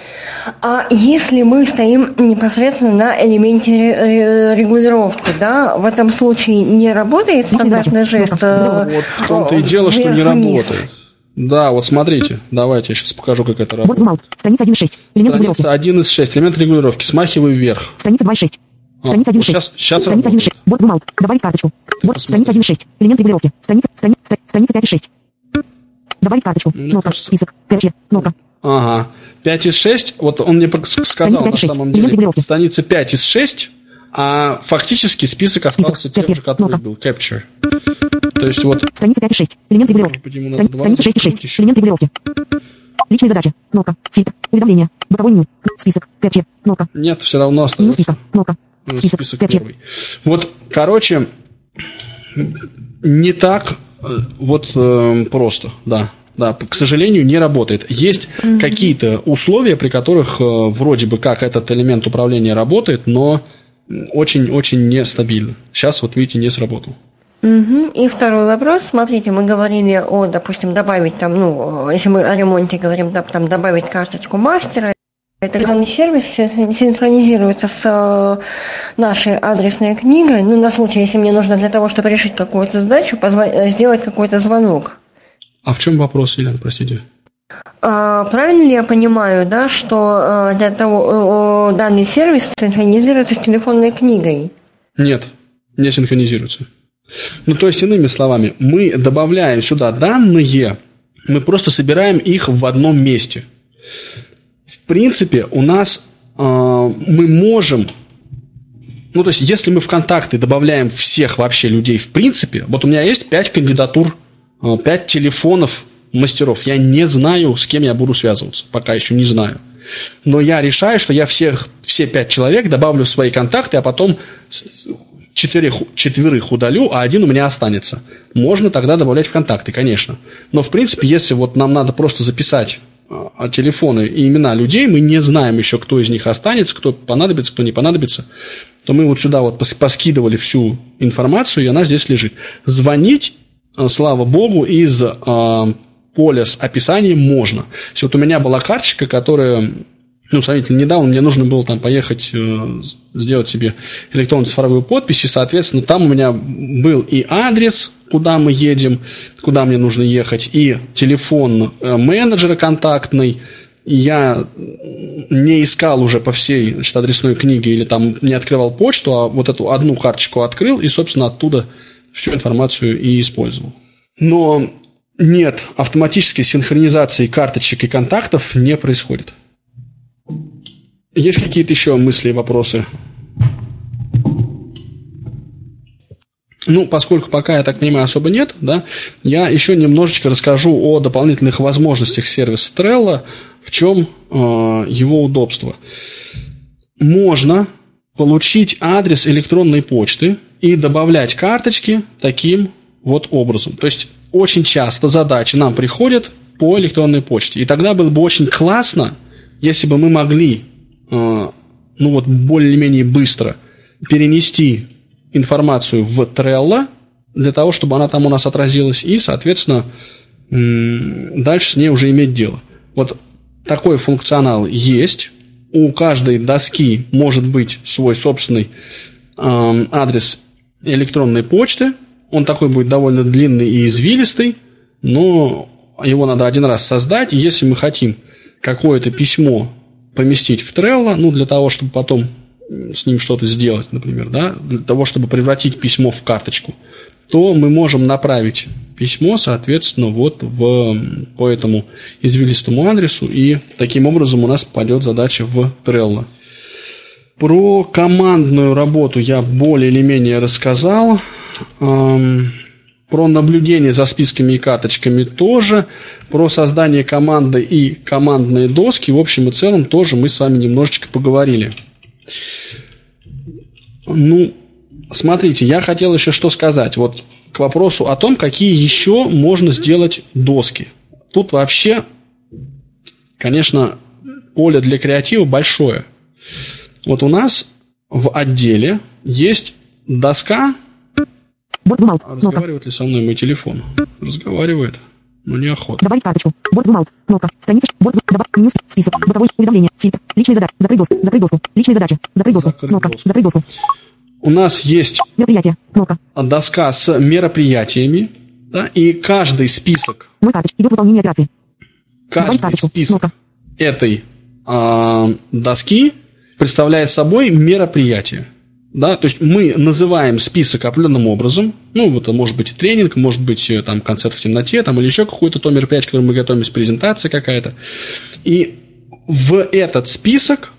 Speaker 5: А если мы стоим непосредственно на элементе регулировки, да, в этом случае не работает стандартный жест?
Speaker 2: Э, вот в том-то и дело, что не работает. Да, вот смотрите, давайте я сейчас покажу, как это работает. Вот
Speaker 3: Страница 1.6. Элемент регулировки.
Speaker 2: Страница 1.6. Элемент регулировки. Смахиваю вверх.
Speaker 3: Страница 2.6. А, страница 1.6. Вот сейчас,
Speaker 2: сейчас
Speaker 3: страница 1.6. Бот зум Добавить карточку. Бот, страница 1.6. Элемент регулировки. Страница, страница, страница 5.6. Добавить карточку.
Speaker 2: Мне
Speaker 3: кнопка.
Speaker 2: Кажется...
Speaker 3: Список. Кэпчер. Кнопка.
Speaker 2: Ага. 5 из 6. Вот он мне сказал на самом деле. Страница 5 из 6. А фактически список остался тем же, который был. Capture. То есть вот...
Speaker 3: Страница 5.6. Элемент регулировки. Страни... Страница 6.6. Элемент регулировки. Личные задачи. Кнопка. Фильтр. Уведомления. Боковой меню. Список. Кэпчер. Кнопка.
Speaker 2: Нет, все равно остается. Меню
Speaker 3: списка. Кнопка.
Speaker 2: Ну, список, список первый. Вот, короче, не так э, вот э, просто, да. Да, к сожалению, не работает. Есть mm-hmm. какие-то условия, при которых э, вроде бы как этот элемент управления работает, но очень-очень нестабильно. Сейчас вот видите, не сработал.
Speaker 5: Угу. И второй вопрос. Смотрите, мы говорили о, допустим, добавить там, ну, если мы о ремонте говорим, да, там добавить карточку мастера. Это данный сервис синхронизируется с э, нашей адресной книгой. Ну, на случай, если мне нужно для того, чтобы решить какую-то задачу, позв... сделать какой-то звонок.
Speaker 2: А в чем вопрос, Елена, простите?
Speaker 5: А, правильно ли я понимаю, да, что э, для того данный сервис синхронизируется с телефонной книгой?
Speaker 2: Нет, не синхронизируется. Ну, то есть, иными словами, мы добавляем сюда данные, мы просто собираем их в одном месте. В принципе, у нас э, мы можем ну, то есть, если мы в контакты добавляем всех вообще людей в принципе, вот у меня есть 5 кандидатур, 5 э, телефонов мастеров. Я не знаю, с кем я буду связываться. Пока еще не знаю. Но я решаю, что я всех, все пять человек добавлю в свои контакты, а потом четырех, четверых удалю, а один у меня останется. Можно тогда добавлять в контакты, конечно. Но, в принципе, если вот нам надо просто записать а, телефоны и имена людей, мы не знаем еще, кто из них останется, кто понадобится, кто не понадобится, то мы вот сюда вот поскидывали всю информацию, и она здесь лежит. Звонить, а, слава богу, из а, поля с описанием можно. То есть вот у меня была карточка, которая ну, сравнительно недавно мне нужно было там поехать э, сделать себе электронную цифровую подпись, и, соответственно, там у меня был и адрес, куда мы едем, куда мне нужно ехать, и телефон э, менеджера контактный, я не искал уже по всей значит, адресной книге или там не открывал почту, а вот эту одну карточку открыл и, собственно, оттуда всю информацию и использовал. Но нет, автоматической синхронизации карточек и контактов не происходит. Есть какие-то еще мысли и вопросы? Ну, поскольку пока, я так понимаю, особо нет, да, я еще немножечко расскажу о дополнительных возможностях сервиса Trello, в чем э, его удобство. Можно получить адрес электронной почты и добавлять карточки таким вот образом. То есть очень часто задачи нам приходят по электронной почте. И тогда было бы очень классно, если бы мы могли ну вот более-менее быстро перенести информацию в Trello для того, чтобы она там у нас отразилась, и, соответственно, дальше с ней уже иметь дело. Вот такой функционал есть. У каждой доски может быть свой собственный адрес электронной почты. Он такой будет довольно длинный и извилистый. но его надо один раз создать, и если мы хотим какое-то письмо поместить в Trello, ну, для того, чтобы потом с ним что-то сделать, например, да, для того, чтобы превратить письмо в карточку, то мы можем направить письмо, соответственно, вот в, по этому извилистому адресу, и таким образом у нас попадет задача в Trello. Про командную работу я более или менее рассказал. Про наблюдение за списками и карточками тоже. Про создание команды и командные доски, в общем и целом, тоже мы с вами немножечко поговорили. Ну, смотрите, я хотел еще что сказать. Вот к вопросу о том, какие еще можно сделать доски. Тут вообще, конечно, поле для креатива большое. Вот у нас в отделе есть доска.
Speaker 3: Бот зум
Speaker 2: Разговаривает ли со мной мой телефон? Разговаривает. Ну, неохота.
Speaker 3: Добавить карточку. Бот зум Кнопка. Страница. Бот зум. Добавь. Меню. Список. Бортовой. Уведомление. Фильтр. Личные задачи. Закрыть доску. Закрыть доску. Личные задачи. Закрыть доску.
Speaker 2: Закрыть
Speaker 3: Кнопка.
Speaker 2: доску.
Speaker 3: Закрыть доску.
Speaker 2: У нас есть
Speaker 3: Мероприятие. Кнопка.
Speaker 2: доска с мероприятиями, да, и каждый список,
Speaker 3: Мой карточка. Идет выполнение операции. Добавить
Speaker 2: каждый
Speaker 3: карточку.
Speaker 2: список
Speaker 3: Кнопка.
Speaker 2: этой а, доски представляет собой мероприятие. Да, то есть мы называем список определенным образом. Ну, это может быть тренинг, может быть э, там концерт в темноте, там, или еще какое-то то мероприятие, которое мы готовим, презентация какая-то. И в этот список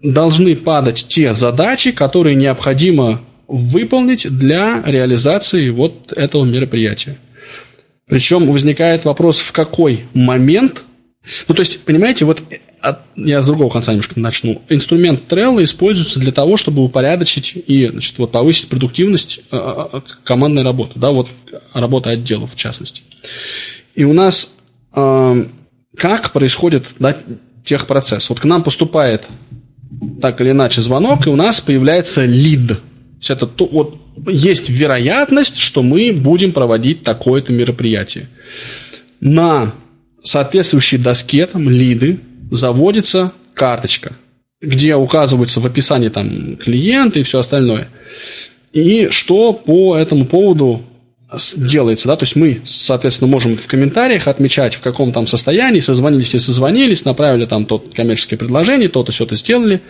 Speaker 2: должны падать те задачи, которые необходимо выполнить для реализации вот этого мероприятия. Причем возникает вопрос, в какой момент. Ну, то есть, понимаете, вот э, от- я с другого конца немножко начну. Инструмент Trello используется для того, чтобы упорядочить и значит, вот, повысить продуктивность э, э, командной работы, да, вот работы отделов в частности. И у нас э, как происходит да, техпроцесс? Вот к нам поступает так или иначе звонок, и у нас появляется лид. То есть это то- вот, есть вероятность, что мы будем проводить такое-то мероприятие. На соответствующей доске, там, лиды, заводится карточка, где указываются в описании там клиенты и все остальное. И что по этому поводу делается, да, то есть мы, соответственно, можем в комментариях отмечать, в каком там состоянии, созвонились, не созвонились, направили там то коммерческое предложение, то-то, что-то сделали.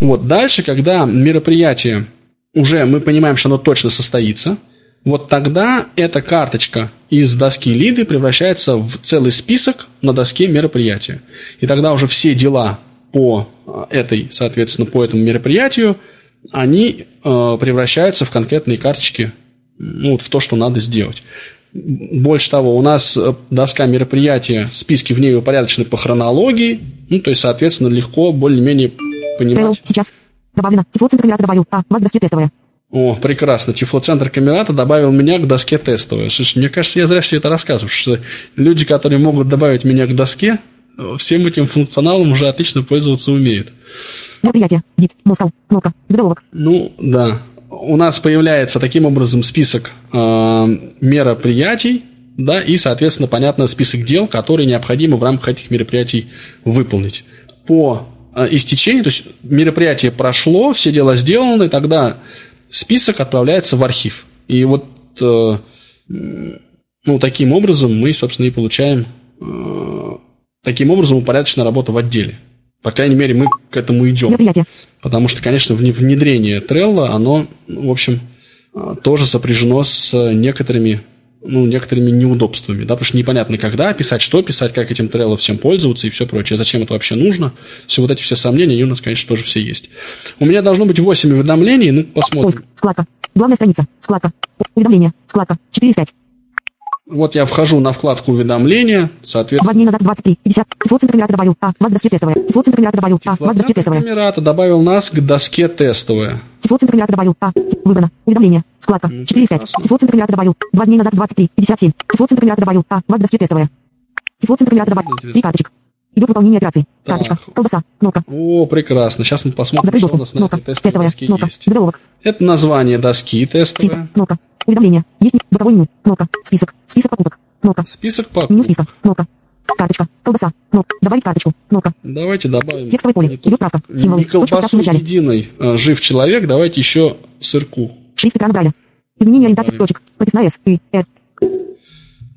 Speaker 2: Вот, дальше, когда мероприятие уже мы понимаем, что оно точно состоится, вот тогда эта карточка из доски лиды превращается в целый список на доске мероприятия. И тогда уже все дела по э, этой, соответственно, по этому мероприятию, они э, превращаются в конкретные карточки, ну, вот в то, что надо сделать. Больше того, у нас э, доска мероприятия, списки в ней упорядочены по хронологии, ну, то есть, соответственно, легко более-менее понимать.
Speaker 3: Сейчас. Добавлено. Тифлоцентр Эмирата добавил. А. Вас доске тестовая.
Speaker 2: О, прекрасно. Тифлоцентр Камерата добавил меня к доске тестовой. Слушай, мне кажется, я зря все это рассказываю, что люди, которые могут добавить меня к доске, э, всем этим функционалом уже отлично пользоваться умеют.
Speaker 3: Мероприятие. Дит. Москал. Кнопка. Заголовок.
Speaker 2: Ну, да. У нас появляется таким образом список э, мероприятий, да, и, соответственно, понятно, список дел, которые необходимо в рамках этих мероприятий выполнить. По э, истечении, то есть мероприятие прошло, все дела сделаны, тогда список отправляется в архив. И вот э, ну, таким образом мы, собственно, и получаем э, таким образом упорядоченная работа в отделе. По крайней мере, мы к этому идем. Потому что, конечно, вне- внедрение Trello, оно, в общем, а, тоже сопряжено с некоторыми, ну, некоторыми неудобствами, да, потому что непонятно, когда писать, что писать, как этим Trello всем пользоваться и все прочее, зачем это вообще нужно. Все вот эти все сомнения, они у нас, конечно, тоже все есть. У меня должно быть 8 уведомлений, ну, посмотрим.
Speaker 3: Поиск. Вкладка. Главная страница. Вкладка. Уведомления. Вкладка. 4 из 5.
Speaker 2: Вот я вхожу на вкладку уведомления,
Speaker 3: Два
Speaker 2: соответственно,
Speaker 3: дней назад 23. 50. Тифлоцентр Эмирата добавил. А. Вас доске тестовая. Тифлоцентр Эмирата добавил. А. Вас доске тестовая.
Speaker 2: Добавил нас к доске тестовая.
Speaker 3: Тифлоцентр Эмирата добавил. А. Выбрано. Уведомление. Вкладка.
Speaker 2: Ну,
Speaker 3: 4 из 5.
Speaker 2: прекрасно.
Speaker 3: Тифлоцентр Эмирата добавил. Два дней назад 23. 57. Тифлоцентр Эмирата добавил. А. Вас доске тестовая. Тифлоцентр Эмирата добавил. Три карточек. Идет выполнение операции. Карточка. Колбаса. Кнопка.
Speaker 2: О, прекрасно. Сейчас мы посмотрим,
Speaker 3: Закрыть
Speaker 2: что у нас на этой тестовой
Speaker 3: Тестовая.
Speaker 2: доске есть.
Speaker 3: Заголовок.
Speaker 2: Это название доски тестовая.
Speaker 3: Кнопка. Уведомление. Есть бортовой меню. Кнопка. Список. Список покупок. Кнопка.
Speaker 2: Список
Speaker 3: Меню
Speaker 2: покупок.
Speaker 3: списка. Кнопка. Карточка. Колбаса. Кнопка. Добавить карточку. Кнопка.
Speaker 2: Давайте добавим.
Speaker 3: Текстовое поле. Идет правка. Символы.
Speaker 2: Не колбасу единой. а, Жив человек. Давайте еще сырку.
Speaker 3: Шрифт экрана Брайля. Изменение ориентации
Speaker 2: Добавим.
Speaker 3: точек. Прописная С. И. Р.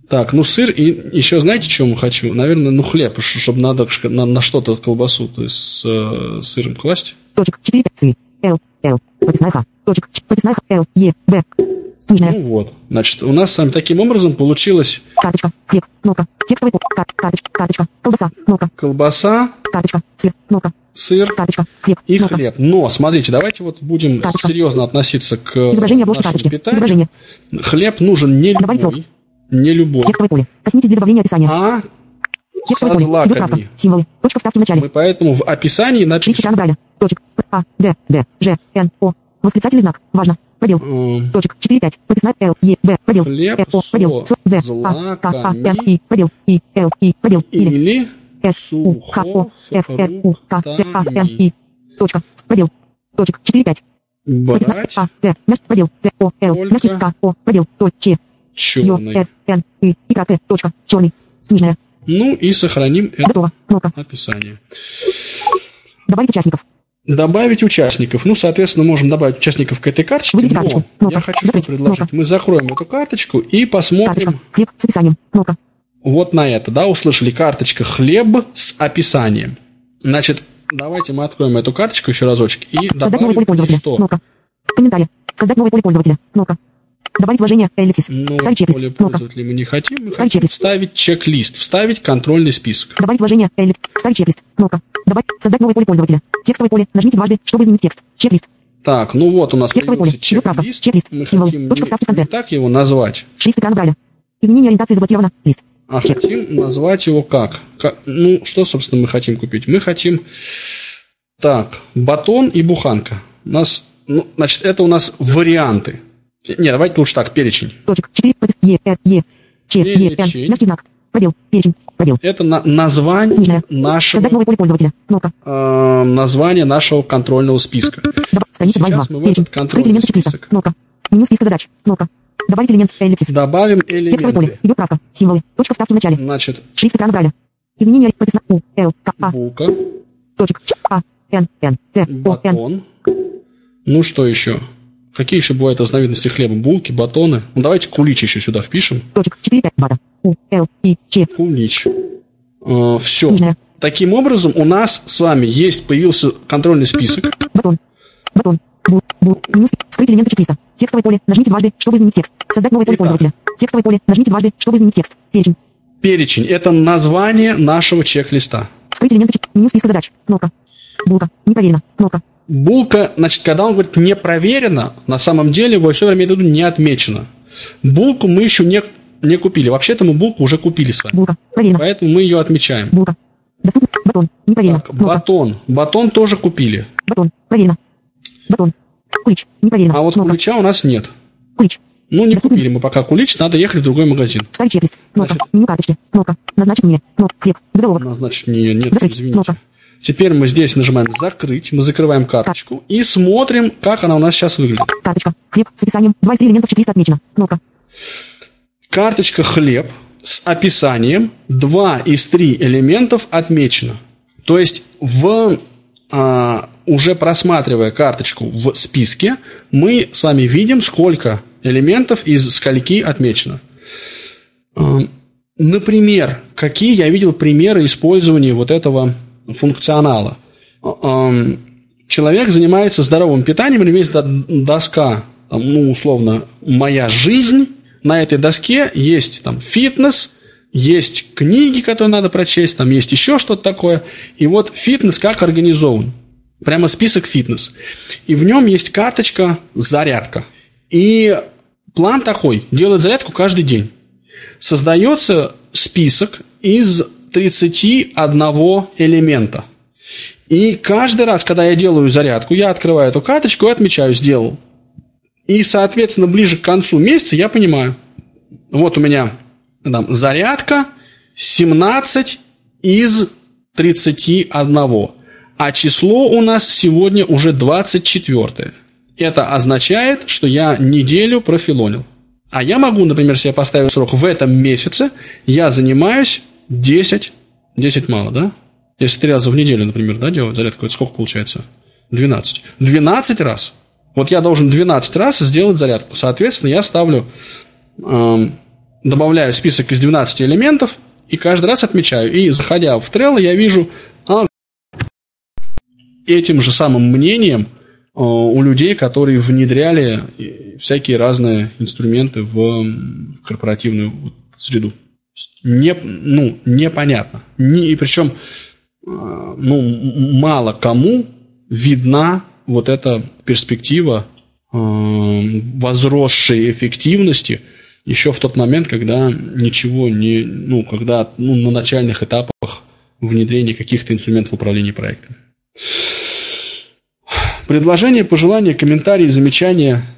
Speaker 2: Так, ну сыр и еще знаете, чем хочу? Наверное, ну хлеб, чтобы надо на, на что-то колбасу, то есть с э, сыром класть.
Speaker 3: Точек 4, 5, С, Л, Л, прописная Х, точек, прописная Х, Л, Е, Б,
Speaker 2: снижная. Ну вот, значит, у нас с вами таким образом получилось...
Speaker 3: Карточка, хлеб, кнопка, текстовый кар, карточка, карточка, колбаса, кнопка.
Speaker 2: Колбаса.
Speaker 3: Карточка, сыр, кнопка.
Speaker 2: Сыр.
Speaker 3: Карточка, хлеб,
Speaker 2: и кнопка. хлеб. Но, смотрите, давайте вот будем карточка. серьезно относиться к
Speaker 3: Изображение обложки карточки.
Speaker 2: Питанию.
Speaker 3: Изображение.
Speaker 2: Хлеб нужен не
Speaker 3: Добавить
Speaker 2: любой. Не любой.
Speaker 3: Текстовое поле. Коснитесь для добавления описания.
Speaker 2: А
Speaker 3: Текстовое
Speaker 2: со
Speaker 3: поле. Идет правка.
Speaker 2: злаками.
Speaker 3: Символы. Точка вставки в начале.
Speaker 2: Мы поэтому в описании
Speaker 3: Шрифт
Speaker 2: напишем...
Speaker 3: экрана Брайля. Точек. А, Д, Д, Ж, Н, О. Восклицательный знак. Важно. Пробел.
Speaker 2: м,
Speaker 3: Точек. 4, 5. Прописная Л, Е, Б. Пробел.
Speaker 2: Хлеб
Speaker 3: Э, О. Пробел. С, З. А, К, А,
Speaker 2: злаками.
Speaker 3: И. Пробел. И, Л, И. Пробел. Или. С, У, Х, О, Ф, Р, У, К, Т, А, Н, И. Точка. Пробел. Точек. 4, 5. Прописная
Speaker 2: брать
Speaker 3: А, Д, меж, пробел. Д, О, Л,
Speaker 2: Только
Speaker 3: К, О, пробел. Ч, Ё,
Speaker 2: черный.
Speaker 3: Р, Н, И. И, К, Т, точка. Черный. Снижная.
Speaker 2: Ну и сохраним это
Speaker 3: Готово.
Speaker 2: Описание.
Speaker 3: Добавить участников.
Speaker 2: Добавить участников. Ну, соответственно, можем добавить участников к этой карточке.
Speaker 3: Выберите
Speaker 2: но
Speaker 3: карточку. Кнопка.
Speaker 2: я хочу что предложить. Мы закроем эту карточку и посмотрим.
Speaker 3: Хлеб с описанием. Кнопка.
Speaker 2: вот на это. Да, услышали карточка хлеб с описанием. Значит, давайте мы откроем эту карточку еще разочек и
Speaker 3: Создать новое поле
Speaker 2: добавим
Speaker 3: пользователя.
Speaker 2: что?
Speaker 3: Кнопка. Комментарий. Создать новое поле пользователя. Кнопка. Добавить вложение. Эллипсис.
Speaker 2: Ну,
Speaker 3: Вставить чек-лист.
Speaker 2: поле
Speaker 3: Кнопка.
Speaker 2: пользователя мы не хотим. Мы
Speaker 3: Вставить
Speaker 2: хотим
Speaker 3: чек-лист.
Speaker 2: вставить чек-лист, вставить контрольный список.
Speaker 3: Добавить вложение. Эллипс. Вставить чек-лист. Кнопка. Добавить. Создать новое поле пользователя. Текстовое поле. Нажмите дважды, чтобы изменить текст. Чек-лист.
Speaker 2: Так, ну вот у нас
Speaker 3: Текстовое поле.
Speaker 2: Чек-лист.
Speaker 3: Чек-лист.
Speaker 2: Мы
Speaker 3: Символ.
Speaker 2: хотим
Speaker 3: Точка вставки в конце.
Speaker 2: так его назвать,
Speaker 3: Шрифт экрана Брайля. Изменение ориентации заблокировано. Лист.
Speaker 2: а
Speaker 3: Чек.
Speaker 2: хотим назвать его как? Ка- Ну, что, собственно, мы хотим купить? Мы хотим... Так, батон и буханка. У нас, ну, значит, это у нас варианты. Не, давайте лучше так, перечень.
Speaker 3: Точек. 4. Пропис. Е. Р. Е. Ч. Е. Н. Мягкий знак. Пробел. Перечень. Пробел.
Speaker 2: Это на- название
Speaker 3: Нижняя.
Speaker 2: нашего,
Speaker 3: Создать новое поле пользователя. Кнопка.
Speaker 2: э, название нашего контрольного списка.
Speaker 3: Страница 2
Speaker 2: Сейчас
Speaker 3: 2.
Speaker 2: мы в
Speaker 3: Перечень.
Speaker 2: этот контрольный
Speaker 3: элементы чек-листа.
Speaker 2: список.
Speaker 3: Кнопка. Меню списка задач. Кнопка. Добавить элемент. Эллипсис.
Speaker 2: Добавим
Speaker 3: Текстовое поле.
Speaker 2: элементы.
Speaker 3: Идет правка. Символы. Точка вставки в начале.
Speaker 2: Значит,
Speaker 3: Шрифт экрана Брайля. Изменение. Прописано. У. Л. К. А.
Speaker 2: булка,
Speaker 3: Точек. Ч. А. Н. Н. Т. О. Н.
Speaker 2: Ну, что еще? Какие еще бывают разновидности хлеба? Булки, батоны. Ну, давайте кулич еще сюда впишем.
Speaker 3: Точек. 4. 5. Бата. У. Л. И. Ч.
Speaker 2: Кулич. все.
Speaker 3: Нижняя.
Speaker 2: Таким образом, у нас с вами есть, появился контрольный список.
Speaker 3: Батон. Батон. Бу. Бу. Меню. спи- Скрыть элементы чек-листа. Текстовое поле. Нажмите дважды, чтобы изменить текст. Создать новое поле
Speaker 2: Итак.
Speaker 3: пользователя. Текстовое поле. Нажмите дважды, чтобы изменить текст. Перечень.
Speaker 2: Перечень – это название нашего чек-листа.
Speaker 3: Скрыть элементы чек. Меню списка задач. Кнопка. Булка. Не проверено. Кнопка.
Speaker 2: Булка, значит, когда он говорит не проверено, на самом деле его все время в виду не отмечено. Булку мы еще не, не купили. Вообще-то мы булку уже купили с вами.
Speaker 3: Булка. Проверено.
Speaker 2: Поэтому мы ее отмечаем.
Speaker 3: Булка. Доступно. Батон. Не проверено.
Speaker 2: Так, батон. Батон тоже купили.
Speaker 3: Батон. Проверено. Батон. Кулич. Не проверено.
Speaker 2: А вот
Speaker 3: Кнопка.
Speaker 2: кулича у нас нет.
Speaker 3: Кулич.
Speaker 2: Ну, не купили мы пока кулич, надо ехать в другой магазин.
Speaker 3: Вставить чек-лист. Кнопка. Меню карточки. Кнопка. Назначить мне. Кнопка. Хлеб. Заголовок.
Speaker 2: Назначить не, нет,
Speaker 3: Закрыть.
Speaker 2: извините.
Speaker 3: Кнопка.
Speaker 2: Теперь мы здесь нажимаем «Закрыть», мы закрываем карточку и смотрим, как она у нас сейчас выглядит.
Speaker 3: Карточка. Хлеб с описанием. Два из трех элементов чек-листа отмечено. Кнопка.
Speaker 2: Карточка «Хлеб» с описанием 2 из 3 элементов отмечено. То есть, в, а, уже просматривая карточку в списке, мы с вами видим, сколько элементов из скольки отмечено. А, Например, какие я видел примеры использования вот этого функционала. Человек занимается здоровым питанием, или есть до- доска, ну, условно, «Моя жизнь», на этой доске есть там фитнес, есть книги, которые надо прочесть, там есть еще что-то такое. И вот фитнес как организован. Прямо список фитнес. И в нем есть карточка «Зарядка». И план такой – делать зарядку каждый день. Создается список из 31 элемента. И каждый раз, когда я делаю зарядку, я открываю эту карточку и отмечаю «сделал». И, соответственно, ближе к концу месяца я понимаю, вот у меня там, зарядка 17 из 31. А число у нас сегодня уже 24. Это означает, что я неделю профилонил. А я могу, например, себе поставить срок в этом месяце, я занимаюсь 10, 10 мало, да? Если три раза в неделю, например, да, делать зарядку, это сколько получается? 12. 12 раз. Вот я должен 12 раз сделать зарядку. Соответственно, я ставлю эм, добавляю список из 12 элементов и каждый раз отмечаю. И заходя в Trello, я вижу а, этим же самым мнением а, у людей, которые внедряли всякие разные инструменты в, в корпоративную среду. Не, ну, непонятно. Не, и причем а, ну, мало кому видна вот эта перспектива э, возросшей эффективности еще в тот момент, когда ничего не, ну, когда ну, на начальных этапах внедрения каких-то инструментов управления проектом. Предложения, пожелания, комментарии, замечания –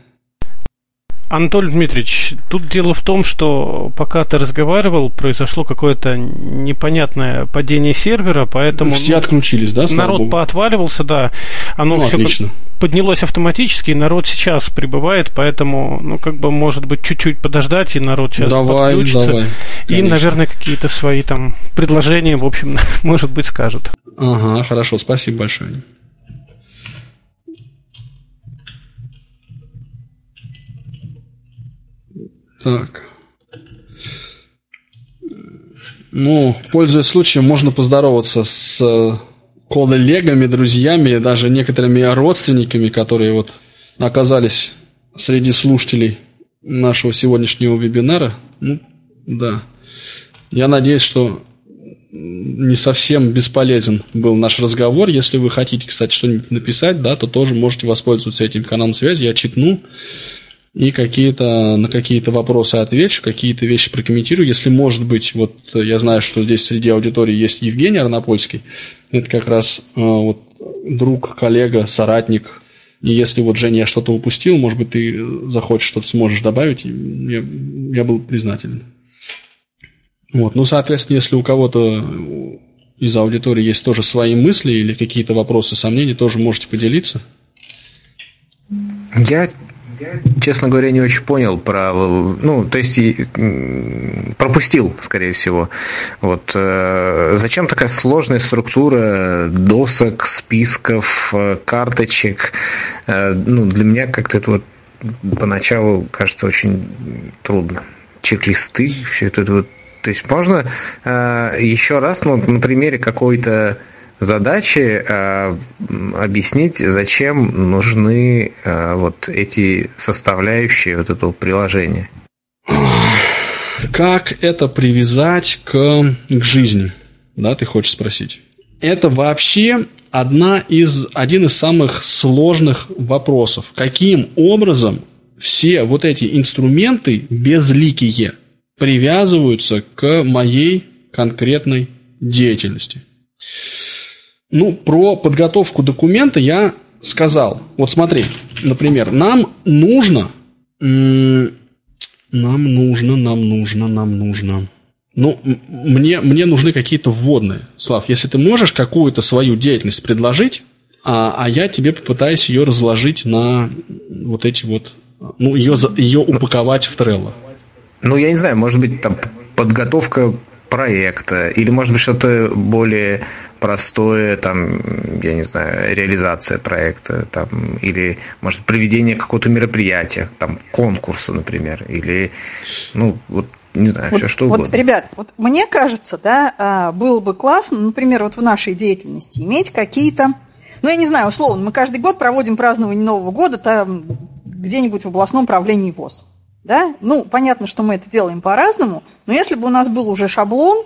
Speaker 6: Анатолий Дмитриевич, тут дело в том, что пока ты разговаривал, произошло какое-то непонятное падение сервера, поэтому...
Speaker 2: Все отключились, да?
Speaker 6: Народ Богу? поотваливался, да. Оно ну, все отлично. поднялось автоматически, и народ сейчас прибывает, поэтому, ну, как бы, может быть, чуть-чуть подождать, и народ сейчас давай, подключится. Давай, и, наверное, какие-то свои там предложения, в общем, может быть, скажут.
Speaker 2: Ага, хорошо, спасибо большое. Так. Ну, пользуясь случаем, можно поздороваться с э, коллегами, друзьями, даже некоторыми родственниками, которые вот оказались среди слушателей нашего сегодняшнего вебинара. Ну, да. Я надеюсь, что не совсем бесполезен был наш разговор. Если вы хотите, кстати, что-нибудь написать, да, то тоже можете воспользоваться этим каналом связи. Я читну и какие-то, на какие-то вопросы отвечу, какие-то вещи прокомментирую. Если, может быть, вот я знаю, что здесь среди аудитории есть Евгений Арнопольский, это как раз э, вот, друг, коллега, соратник. И если вот, Женя, я что-то упустил, может быть, ты захочешь что-то сможешь добавить, я, я был признателен. Вот. Ну, соответственно, если у кого-то из аудитории есть тоже свои мысли или какие-то вопросы, сомнения, тоже можете поделиться.
Speaker 7: Я честно говоря, не очень понял про, ну, то есть пропустил, скорее всего. Вот э, зачем такая сложная структура досок, списков, э, карточек? Э, ну, для меня как-то это вот поначалу кажется очень трудно. Чек-листы, все это вот. То есть можно еще раз, ну, на примере какой-то задачи э, объяснить, зачем нужны э, вот эти составляющие вот этого приложения.
Speaker 2: Как это привязать к, к жизни? Да, ты хочешь спросить? Это вообще одна из, один из самых сложных вопросов. Каким образом все вот эти инструменты безликие привязываются к моей конкретной деятельности? Ну, про подготовку документа я сказал. Вот смотри, например, нам нужно... Нам нужно, нам нужно, нам нужно... Ну, мне, мне нужны какие-то вводные. Слав, если ты можешь какую-то свою деятельность предложить, а, а я тебе попытаюсь ее разложить на вот эти вот... Ну, ее, ее упаковать в Trello.
Speaker 7: Ну, я не знаю, может быть, там подготовка проекта, или, может быть, что-то более простое, там, я не знаю, реализация проекта, там, или, может, проведение какого-то мероприятия, там, конкурса, например, или, ну, вот не знаю, вот, все что угодно.
Speaker 1: Вот, ребят, вот мне кажется, да, а, было бы классно, например, вот в нашей деятельности иметь какие-то, ну, я не знаю, условно, мы каждый год проводим празднование Нового года там где-нибудь в областном правлении ВОЗ. Да? Ну, понятно, что мы это делаем по-разному, но если бы у нас был уже шаблон,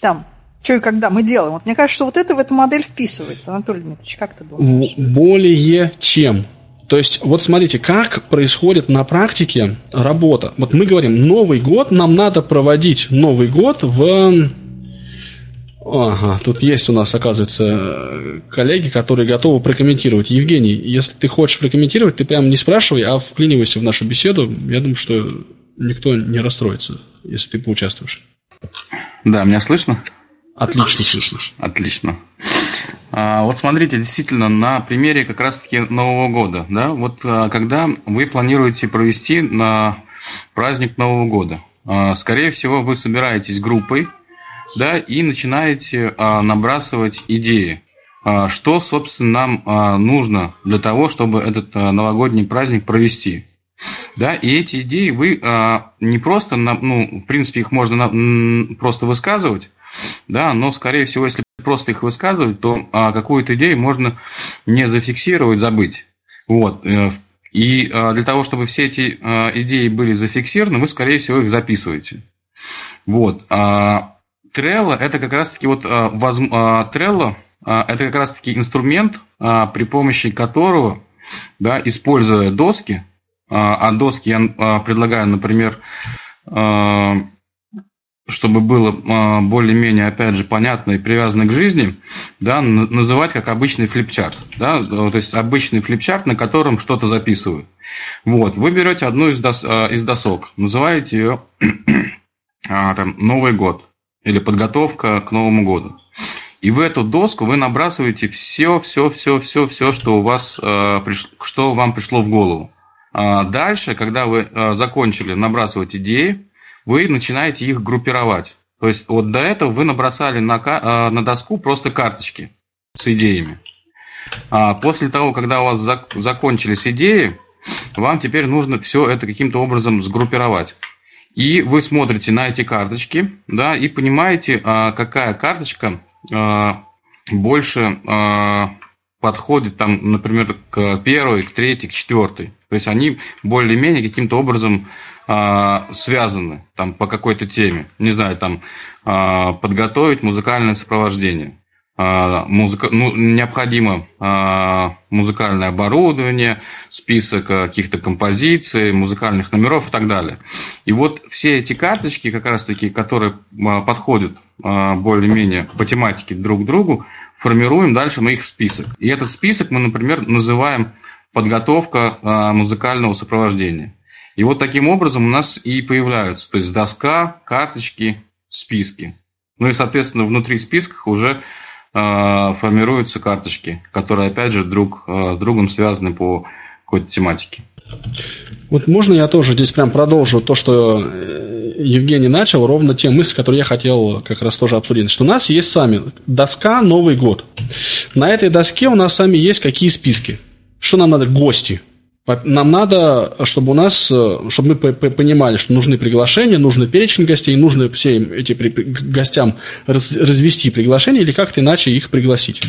Speaker 1: там, что и когда мы делаем, вот мне кажется, что вот это в эту модель вписывается. Анатолий Дмитриевич, как ты думаешь?
Speaker 2: Более чем. То есть, вот смотрите, как происходит на практике работа. Вот мы говорим, Новый год, нам надо проводить Новый год в Ага, тут есть у нас, оказывается, коллеги, которые готовы прокомментировать. Евгений, если ты хочешь прокомментировать, ты прям не спрашивай, а вклинивайся в нашу беседу. Я думаю, что никто не расстроится, если ты поучаствуешь.
Speaker 8: Да, меня слышно?
Speaker 2: Отлично слышно.
Speaker 8: Отлично. А, вот смотрите, действительно, на примере как раз-таки Нового года, да, вот а, когда вы планируете провести на праздник Нового года, а, скорее всего, вы собираетесь группой, да, и начинаете а, набрасывать идеи. А, что, собственно, нам а, нужно для того, чтобы этот а, новогодний праздник провести? Да, и эти идеи вы а, не просто, ну, в принципе, их можно на, просто высказывать, да, но, скорее всего, если просто их высказывать, то а, какую-то идею можно не зафиксировать, забыть. Вот. Э, и а, для того, чтобы все эти а, идеи были зафиксированы, вы, скорее всего, их записываете. Вот. А, Trello – это как раз-таки вот воз... Trello – это как раз-таки инструмент, при помощи которого, да, используя доски, а доски я предлагаю, например, чтобы было а, более-менее, опять же, понятно и привязано к жизни, да, называть как обычный флипчарт. Да, то есть обычный флипчарт, на котором что-то записывают. Вот, вы берете одну из, дос, а, из досок, называете ее а, там, Новый год или подготовка к Новому году. И в эту доску вы набрасываете все, все, все, все, все, что у вас, что вам пришло в голову. Дальше, когда вы закончили набрасывать идеи, вы начинаете их группировать. То есть вот до этого вы набросали на, э, на доску просто карточки с идеями. А после того, когда у вас зак закончились идеи, вам теперь нужно все это каким-то образом сгруппировать. И вы смотрите на эти карточки, да, и понимаете, а, какая карточка а, больше а, подходит, там, например, к первой, к третьей, к четвертой. То есть они более-менее каким-то образом связаны там, по какой-то теме. Не знаю, там подготовить музыкальное сопровождение. А, музыка, ну, необходимо музыкальное оборудование, список каких-то композиций, музыкальных номеров и так далее. И вот все эти карточки, как раз таки, которые подходят более-менее по тематике друг к другу, формируем дальше мы их список. И этот список мы, например, называем подготовка музыкального сопровождения. И вот таким образом у нас и появляются, то есть доска, карточки, списки. Ну и, соответственно, внутри списков уже формируются карточки, которые, опять же, друг э, с другом связаны по какой-то тематике.
Speaker 2: Вот можно я тоже здесь прям продолжу то, что э, Евгений начал, ровно те мысли, которые я хотел как раз тоже обсудить. Что у нас есть сами доска «Новый год». На этой доске у нас сами есть какие списки. Что нам надо? Гости. Нам надо, чтобы у нас, э, чтобы мы понимали, что нужны приглашения, нужны перечень гостей, нужно всем этим гостям развести приглашения или как-то иначе их пригласить.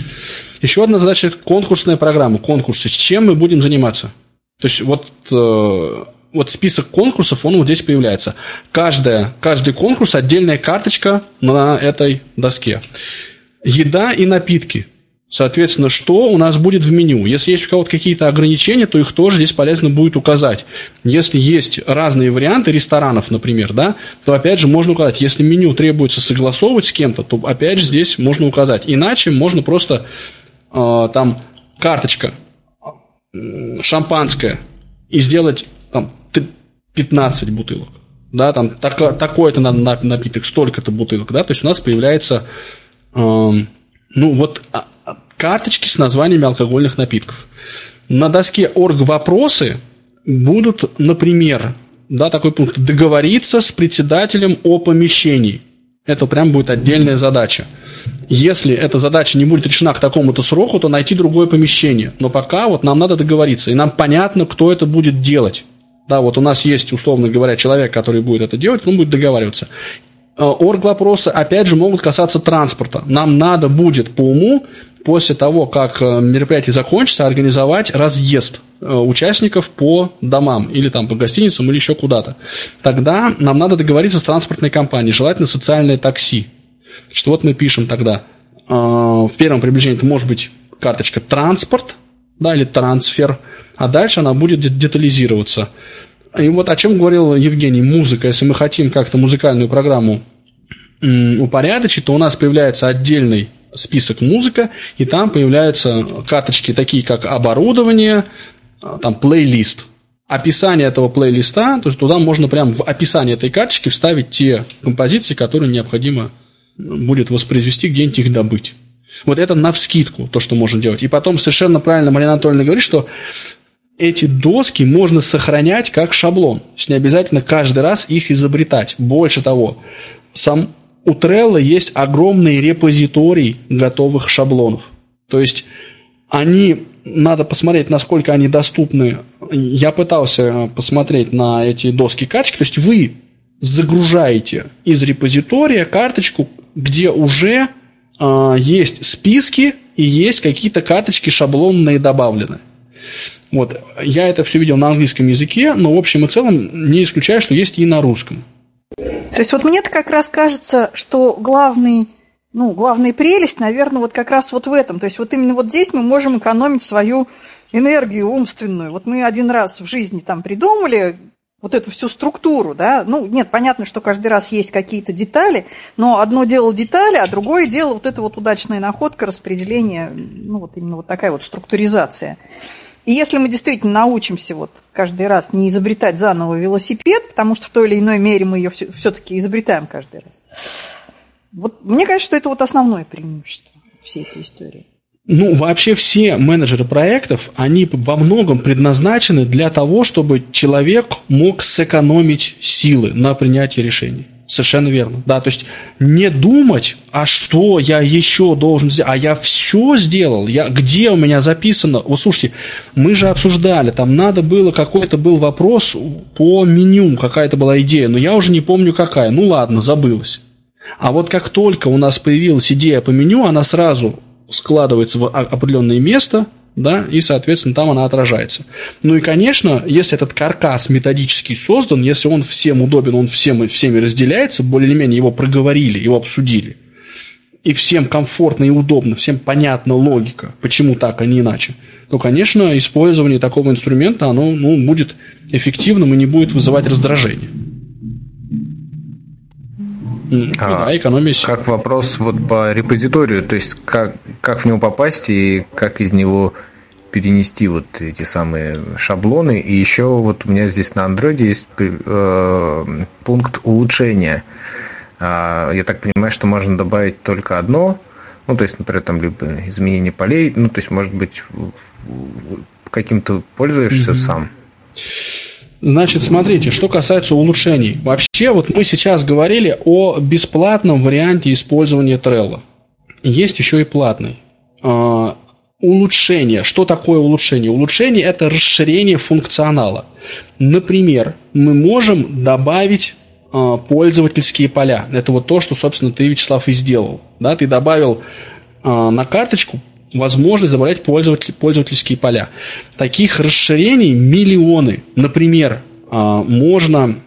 Speaker 2: Еще одна задача – конкурсная программа, конкурсы. С чем мы будем заниматься? То есть вот, э, вот список конкурсов, он вот здесь появляется. Каждая, каждый конкурс – отдельная карточка на этой доске. Еда и напитки – Соответственно, что у нас будет в меню? Если есть у кого-то какие-то ограничения, то их тоже здесь полезно будет указать. Если есть разные варианты ресторанов, например, да, то опять же можно указать. Если меню требуется согласовывать с кем-то, то опять же здесь можно указать. Иначе можно просто э, там карточка шампанское и сделать там 15 бутылок. Да, там так, такой-то напиток, столько-то бутылок, да, то есть у нас появляется, э, ну вот а, карточки с названиями алкогольных напитков. На доске орг вопросы будут, например, да, такой пункт, договориться с председателем о помещении. Это прям будет отдельная задача. Если эта задача не будет решена к такому-то сроку, то найти другое помещение. Но пока вот нам надо договориться, и нам понятно, кто это будет делать. Да, вот у нас есть, условно говоря, человек, который будет это делать, он будет договариваться. Э, орг вопросы, опять же, могут касаться транспорта. Нам надо будет по уму после того, как э, мероприятие закончится, организовать разъезд э, участников по домам или там по гостиницам или еще куда-то. Тогда нам надо договориться с транспортной компанией, желательно социальное такси. Что вот мы пишем тогда. Э, в первом приближении это может быть карточка транспорт да, или трансфер, а дальше она будет детализироваться. И вот о чем говорил Евгений, музыка. Если мы хотим как-то музыкальную программу упорядочить, то у нас появляется отдельный список музыка, и там появляются карточки такие, как оборудование, а, там плейлист. Описание этого плейлиста, то есть туда можно прямо в описание этой карточки вставить те композиции, которые необходимо будет воспроизвести, где-нибудь их добыть. Вот это на вскидку, то, что можно делать. И потом совершенно правильно Марина Анатольевна говорит, что эти доски можно сохранять как шаблон. То есть не обязательно каждый раз их изобретать. Больше того, сам у Trello есть огромный репозиторий готовых шаблонов. То есть они, надо посмотреть, насколько они доступны я пытался посмотреть на эти доски качки, то есть вы загружаете из репозитория карточку, где уже э, есть списки и есть какие-то карточки шаблонные добавлены. Вот. Я это все видел на английском языке, но в общем и целом не исключаю, что есть и на русском.
Speaker 1: То есть вот мне-то как раз кажется, что главный, ну, главная прелесть, наверное, вот как раз вот в этом. То есть вот именно вот здесь мы можем экономить свою энергию умственную. Вот мы один раз в жизни там придумали вот эту всю структуру, да, ну, нет, понятно, что каждый раз есть какие-то детали, но одно дело детали, а другое дело вот эта вот удачная находка, распределение, ну, вот именно вот такая вот структуризация. И если мы действительно научимся вот каждый раз не изобретать заново велосипед, потому что в той или иной мере мы ее все-таки изобретаем каждый раз, вот мне кажется, что это вот основное преимущество всей этой истории.
Speaker 2: Ну, вообще все менеджеры проектов, они во многом предназначены для того, чтобы человек мог сэкономить силы на принятие решений. Совершенно верно. Да, то есть не думать, а что я еще должен сделать, а я все сделал, я, где у меня записано. Вот слушайте, мы же обсуждали, там надо было, какой-то был вопрос по меню, какая-то была идея, но я уже не помню какая. Ну ладно, забылась. А вот как только у нас появилась идея по меню, она сразу складывается в определенное место, да, и, соответственно, там она отражается. Ну и, конечно, если этот каркас методически создан, если он всем удобен, он всем, всеми разделяется, более-менее его проговорили, его обсудили, и всем комфортно и удобно, всем понятна логика, почему так, а не иначе, то, конечно, использование такого инструмента, оно ну, будет эффективным и не будет вызывать раздражение.
Speaker 7: А, да, экономия. Как вопрос вот по репозиторию, то есть как, как в него попасть и как из него перенести вот эти самые шаблоны. И еще вот у меня здесь на андроиде есть э, пункт улучшения. Э, я так понимаю, что можно добавить только одно, ну, то есть, например, там либо изменение полей, ну, то есть, может быть, каким-то пользуешься mm-hmm. сам.
Speaker 2: Значит, смотрите, что касается улучшений. Вообще, вот мы сейчас говорили о бесплатном варианте использования Trello. Есть еще и платный. А, улучшение. Что такое улучшение? Улучшение – это расширение функционала. Например, мы можем добавить а, пользовательские поля. Это вот то, что, собственно, ты, Вячеслав, и сделал. Да, ты добавил а, на карточку возможность добавлять пользователь, пользовательские поля. Таких расширений миллионы. Например, а, можно,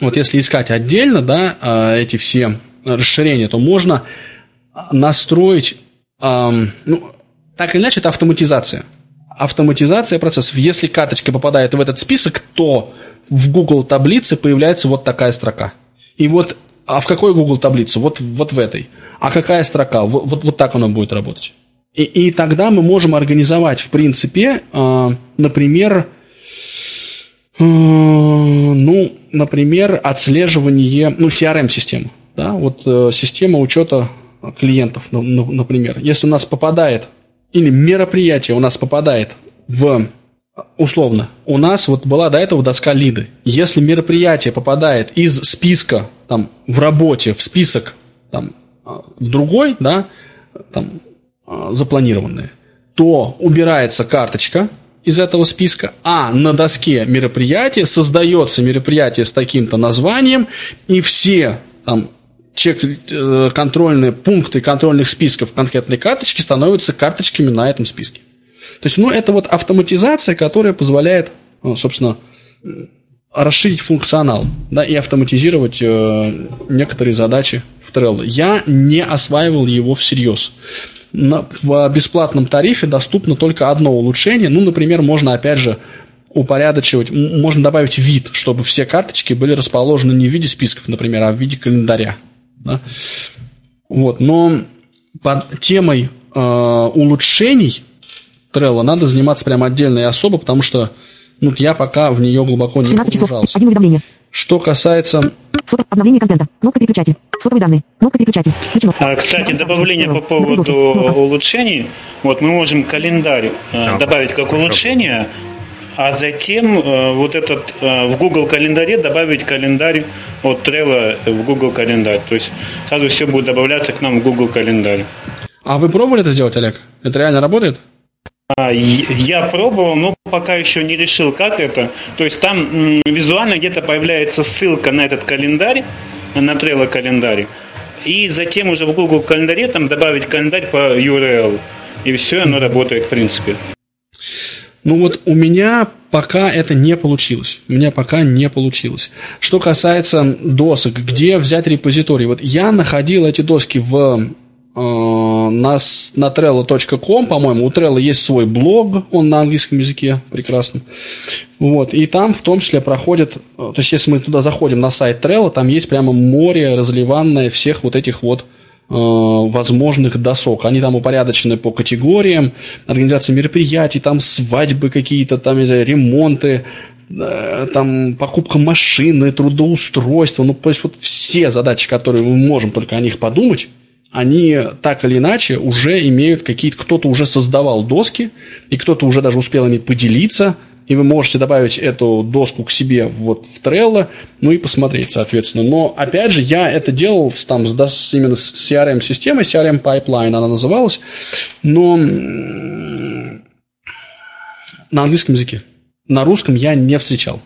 Speaker 2: вот если искать отдельно да, а, эти все расширения, то можно настроить, ну, так или иначе, это автоматизация. Автоматизация процессов. Если карточка попадает в этот список, то в Google таблице появляется вот такая строка. И вот, а в какой Google таблице? Вот, вот в этой. А какая строка? Вот, вот так она будет работать. И, и тогда мы можем организовать, в принципе, э, например, э, ну, например, отслеживание, ну, CRM-систему. Да, вот э, система учета клиентов, ну, ну, например. Если у нас попадает, или мероприятие у нас попадает в условно, у нас вот была до этого доска лиды. Если мероприятие попадает из списка там, в работе в список там, в другой, да, там, запланированные, то убирается карточка из этого списка, а на доске мероприятия создается мероприятие с таким-то названием, и все там чек, э, контрольные пункты контрольных списков конкретной карточки становятся карточками на этом списке. То есть, ну, это вот автоматизация, которая позволяет, ну, собственно, расширить функционал да, и автоматизировать э, некоторые задачи в Trello. Я не осваивал его всерьез в бесплатном тарифе доступно только одно улучшение. Ну, например, можно, опять же, упорядочивать, можно добавить вид, чтобы все карточки были расположены не в виде списков, например, а в виде календаря. Да? Вот, но под темой э, улучшений Trello надо заниматься прямо отдельно и особо, потому что ну, я пока в нее глубоко не погружался. Что касается обновление контента. Кнопка переключатель. Сотовые данные. Кнопка переключатель. Включено.
Speaker 9: А, кстати, добавление по поводу улучшений. Вот мы можем календарь э, добавить как улучшение, а затем э, вот этот э, в Google календаре добавить календарь от Trello в Google календарь. То есть сразу все будет добавляться к нам в Google календарь.
Speaker 2: А вы пробовали это сделать, Олег? Это реально работает?
Speaker 9: Я пробовал, но пока еще не решил, как это. То есть там визуально где-то появляется ссылка на этот календарь, на Trello календарь. И затем уже в Google календаре там добавить календарь по URL. И все, оно работает в принципе.
Speaker 2: Ну вот у меня пока это не получилось. У меня пока не получилось. Что касается досок, где взять репозиторий? Вот я находил эти доски в на, на trello.com, по-моему, у Trello есть свой блог, он на английском языке, прекрасно. Вот, и там в том числе проходит, э, то есть если мы туда заходим на сайт Trello, там есть прямо море разливанное всех вот этих вот э, возможных досок. Они там упорядочены по категориям, организация мероприятий, там свадьбы какие-то, там, не знаю, ремонты, там покупка машины, трудоустройство, ну, то есть вот все задачи, которые мы можем только о них подумать, они так или иначе уже имеют какие-то... Кто-то уже создавал доски, и кто-то уже даже успел ими поделиться, и вы можете добавить эту доску к себе вот в Trello, ну и посмотреть, соответственно. Но, опять же, я это делал с, там, с, именно с CRM-системой, CRM Pipeline она называлась, но на английском языке. На русском я не встречал.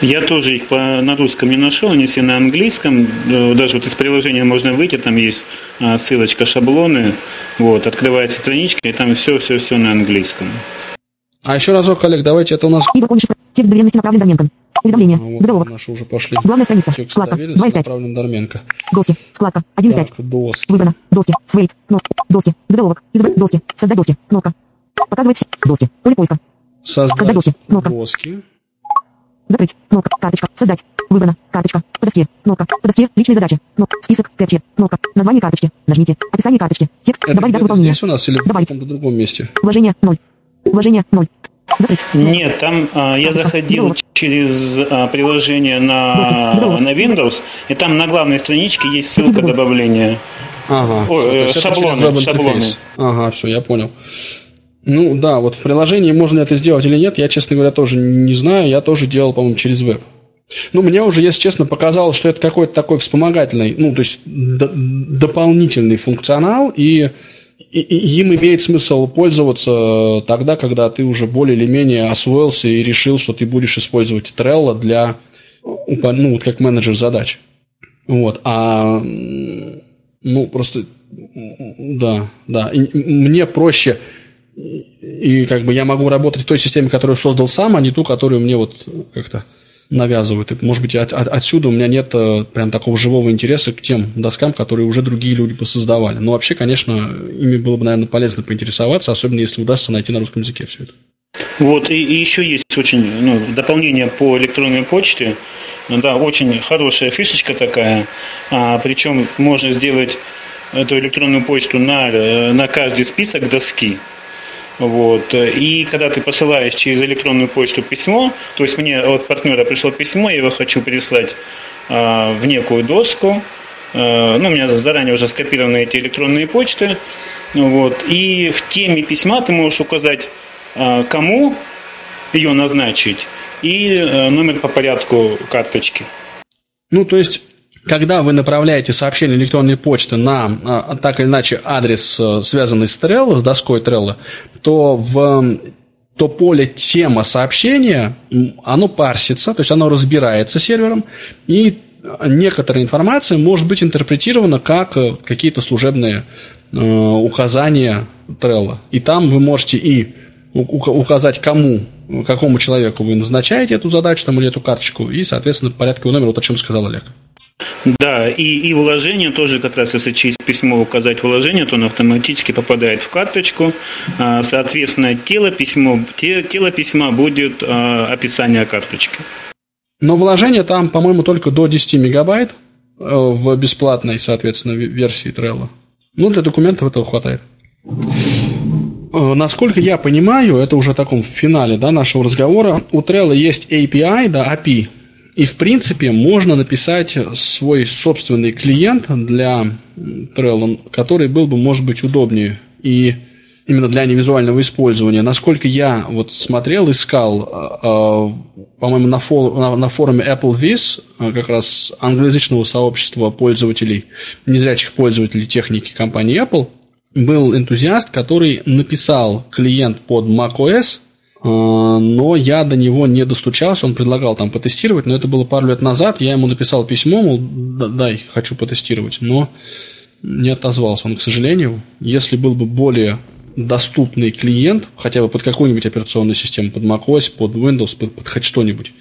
Speaker 9: Я тоже их по, на русском не нашел, они все на английском. Э, даже вот из приложения можно выйти, там есть а, ссылочка шаблоны. Вот, открывается страничка, и там все-все-все на английском.
Speaker 2: А еще разок, коллег, давайте это у нас...
Speaker 3: Текст доверенности направлен Дарменко. Уведомление.
Speaker 2: Ну, вот Заголовок. Наши уже пошли.
Speaker 3: Главная страница. Текст Вкладка. 2 из 5.
Speaker 2: направлен Дарменко.
Speaker 3: Доски. Вкладка. 1 из 5.
Speaker 2: доски.
Speaker 3: Выбрано. Доски. Свейт. Кнопка. Доски. Заголовок. Избрать. Доски. Создать доски. Кнопка. Показывать. Доски. Поле поиска.
Speaker 2: Создать, Создать доски. Кнопка. Доски.
Speaker 3: Закрыть. Кнопка. Карточка. Создать. Выбрано. Карточка. По доске. Кнопка. По доске. Личные задачи. Кнопка. Список. Кэпчи. Кнопка. Название карточки. Нажмите. Описание карточки. Текст.
Speaker 2: Это добавить дату выполнения. здесь у нас или Добавить. в другом месте?
Speaker 3: Вложение 0. Вложение 0.
Speaker 9: Закрыть. Нет, там а, я заходил через а, приложение на, на Windows, и там на главной страничке есть ссылка добавления.
Speaker 2: Ага.
Speaker 9: О, все, э, шаблоны. шаблоны.
Speaker 2: Ага, все, я понял. Ну да, вот в приложении можно это сделать или нет, я, честно говоря, тоже не знаю. Я тоже делал, по-моему, через веб. Ну, мне уже, если честно, показалось, что это какой-то такой вспомогательный, ну, то есть дополнительный функционал, и, и, и им имеет смысл пользоваться тогда, когда ты уже более или менее освоился и решил, что ты будешь использовать Trello для, ну, вот как менеджер задач. Вот, а, ну, просто, да, да, мне проще и как бы я могу работать в той системе, которую создал сам, а не ту, которую мне вот как-то навязывают. И, может быть, от, от, отсюда у меня нет э, прям такого живого интереса к тем доскам, которые уже другие люди посоздавали. Но вообще, конечно, ими было бы, наверное, полезно поинтересоваться, особенно если удастся найти на русском языке все это.
Speaker 9: Вот, и, и еще есть очень ну, дополнение по электронной почте. Да, очень хорошая фишечка такая. А, причем можно сделать эту электронную почту на, э, на каждый список доски. Вот. И когда ты посылаешь через электронную почту письмо, то есть мне от партнера пришло письмо, я его хочу переслать э, в некую доску, э, ну, у меня заранее уже скопированы эти электронные почты, вот. И в теме письма ты можешь указать, э, кому ее назначить, и э, номер по порядку карточки.
Speaker 2: Ну, то есть когда вы направляете сообщение электронной почты на а, так или иначе адрес, э, связанный с Trello, с доской Trello, то в то поле тема сообщения, оно парсится, то есть оно разбирается сервером, и некоторая информация может быть интерпретирована как э, какие-то служебные э, указания Trello. И там вы можете и указать, кому, какому человеку вы назначаете эту задачу там, или эту карточку, и, соответственно, порядковый номер, вот о чем сказал Олег.
Speaker 9: Да, и, и вложение тоже как раз, если через письмо указать вложение, то оно автоматически попадает в карточку. А, соответственно, тело, письмо, тело письма будет а, описание карточки.
Speaker 2: Но вложение там, по-моему, только до 10 мегабайт э, в бесплатной, соответственно, версии Trello. Ну, для документов этого хватает. Э, насколько я понимаю, это уже в таком финале да, нашего разговора, у Trello есть API, да, API, и, в принципе, можно написать свой собственный клиент для Trello, который был бы, может быть, удобнее и именно для невизуального использования. Насколько я вот смотрел, искал, э, э, по-моему, на, фор, на, форуме Apple Viz, э, как раз англоязычного сообщества пользователей, незрячих пользователей техники компании Apple, был энтузиаст, который написал клиент под macOS, но я до него не достучался, он предлагал там потестировать, но это было пару лет назад, я ему написал письмо, мол, дай, хочу потестировать, но не отозвался он, к сожалению. Если был бы более доступный клиент, хотя бы под какую-нибудь операционную систему, под macOS, под Windows, под, под хоть что-нибудь,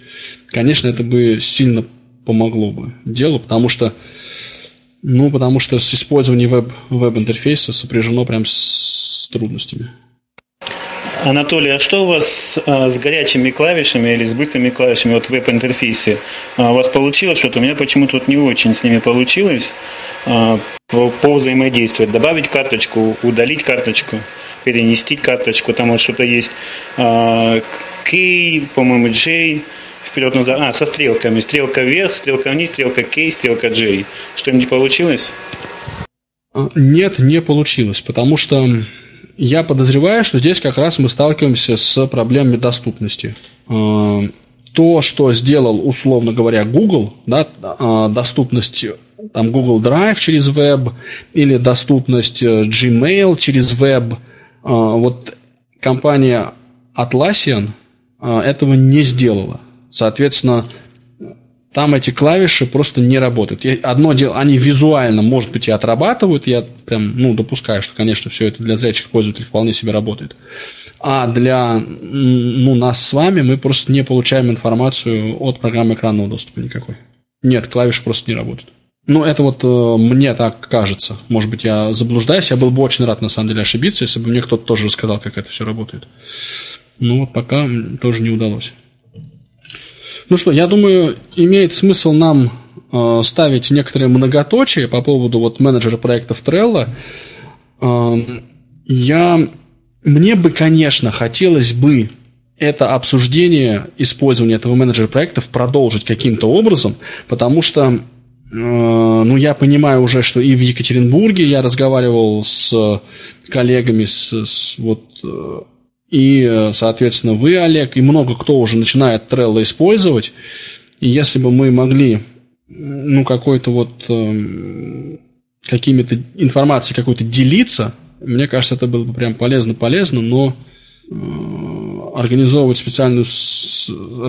Speaker 2: конечно, это бы сильно помогло бы делу, потому что ну, потому что с использованием веб, веб-интерфейса сопряжено прям с трудностями.
Speaker 9: Анатолий, а что у вас а, с горячими клавишами или с быстрыми клавишами вот в веб-интерфейсе? А, у вас получилось что-то? У меня почему-то вот не очень с ними получилось а, по, по взаимодействовать. Добавить карточку, удалить карточку, перенести карточку, там вот что-то есть. А, K, по-моему, J, вперед-назад. А, со стрелками. Стрелка вверх, стрелка вниз, стрелка K, стрелка J. Что-нибудь получилось?
Speaker 2: Нет, не получилось, потому что я подозреваю, что здесь как раз мы сталкиваемся с проблемами доступности. А, то, что сделал, условно говоря, Google, да, а, доступность там, Google Drive через веб или доступность э, Gmail через веб, вот компания Atlassian этого не сделала. Соответственно, там эти клавиши просто не работают. Одно дело, они визуально, может быть, и отрабатывают, я прям, ну, допускаю, что, конечно, все это для зрячих пользователей вполне себе работает. А для ну, нас с вами мы просто не получаем информацию от программы экранного доступа никакой. Нет, клавиши просто не работают. Ну, это вот э, мне так кажется. Может быть, я заблуждаюсь. Я был бы очень рад, на самом деле, ошибиться, если бы мне кто-то тоже рассказал, как это все работает. Ну, вот пока тоже не удалось. Ну что, я думаю, имеет смысл нам э, ставить некоторые многоточия по поводу вот менеджера проектов Trello. Э, я, мне бы, конечно, хотелось бы это обсуждение использования этого менеджера проектов продолжить каким-то образом, потому что э, ну, я понимаю уже, что и в Екатеринбурге я разговаривал с коллегами, с, с вот э, и, соответственно, вы, Олег, и много кто уже начинает Trello использовать. И если бы мы могли, ну, какой-то вот э, какими-то информацией какой-то делиться, мне кажется, это было бы прям полезно-полезно, но э, организовывать специальную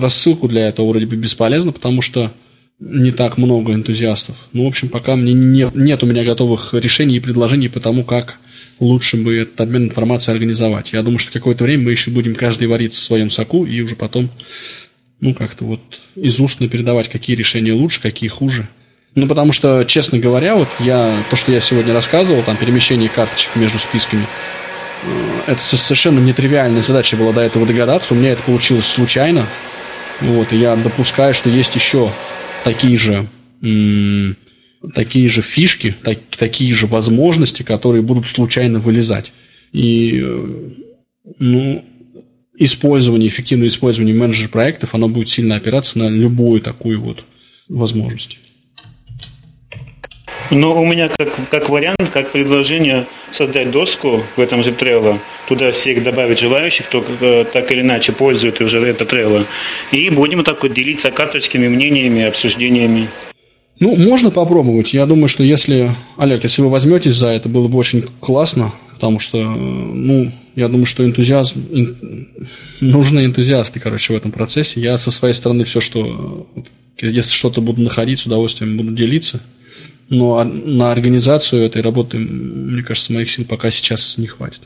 Speaker 2: рассылку для этого вроде бы бесполезно, потому что не так много энтузиастов. Ну, в общем, пока мне нет, нет у меня готовых решений и предложений по тому, как лучше бы этот обмен информацией организовать. Я думаю, что какое-то время мы еще будем каждый вариться в своем соку и уже потом, ну, как-то вот из устно передавать, какие решения лучше, какие хуже. Ну, потому что, честно говоря, вот я, то, что я сегодня рассказывал, там, перемещение карточек между списками, э, это совершенно нетривиальная задача была до этого догадаться. У меня это получилось случайно. Вот, и я допускаю, что есть еще такие же м- такие же фишки, так, такие же возможности, которые будут случайно вылезать. И э, ну, использование, эффективное использование менеджер проектов, оно будет сильно опираться на любую такую вот возможность.
Speaker 9: Но у меня как, как вариант, как предложение создать доску в этом же Trello, туда всех добавить желающих, кто э, так или иначе пользует уже это Trello, и будем так вот делиться карточками, мнениями, обсуждениями.
Speaker 2: Ну, можно попробовать. Я думаю, что если, Олег, если вы возьметесь за это, было бы очень классно, потому что, ну, я думаю, что энтузиазм, нужны энтузиасты, короче, в этом процессе. Я со своей стороны все, что, если что-то буду находить, с удовольствием буду делиться. Но на организацию этой работы, мне кажется, моих сил пока сейчас не хватит.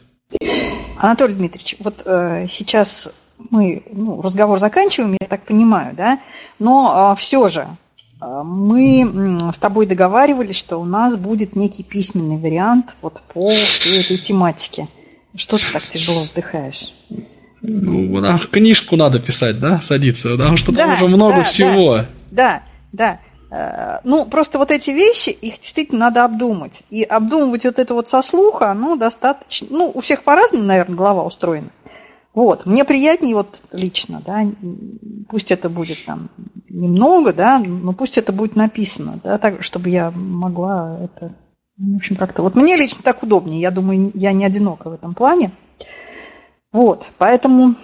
Speaker 1: Анатолий Дмитриевич, вот э, сейчас мы ну, разговор заканчиваем, я так понимаю, да, но э, все же мы с тобой договаривались, что у нас будет некий письменный вариант вот по всей этой тематике. Что ты так тяжело вздыхаешь?
Speaker 2: Ну, нам книжку надо писать, да, садиться, потому что да, там уже много да, всего.
Speaker 1: Да, да, да. Э, ну, просто вот эти вещи, их действительно надо обдумать. И обдумывать вот это вот со слуха, ну, достаточно... Ну, у всех по-разному, наверное, голова устроена. Вот, мне приятнее вот лично, да, пусть это будет там немного, да, но пусть это будет написано, да, так, чтобы я могла это, в общем, как-то, вот мне лично так удобнее, я думаю, я не одинока в этом плане, вот, поэтому,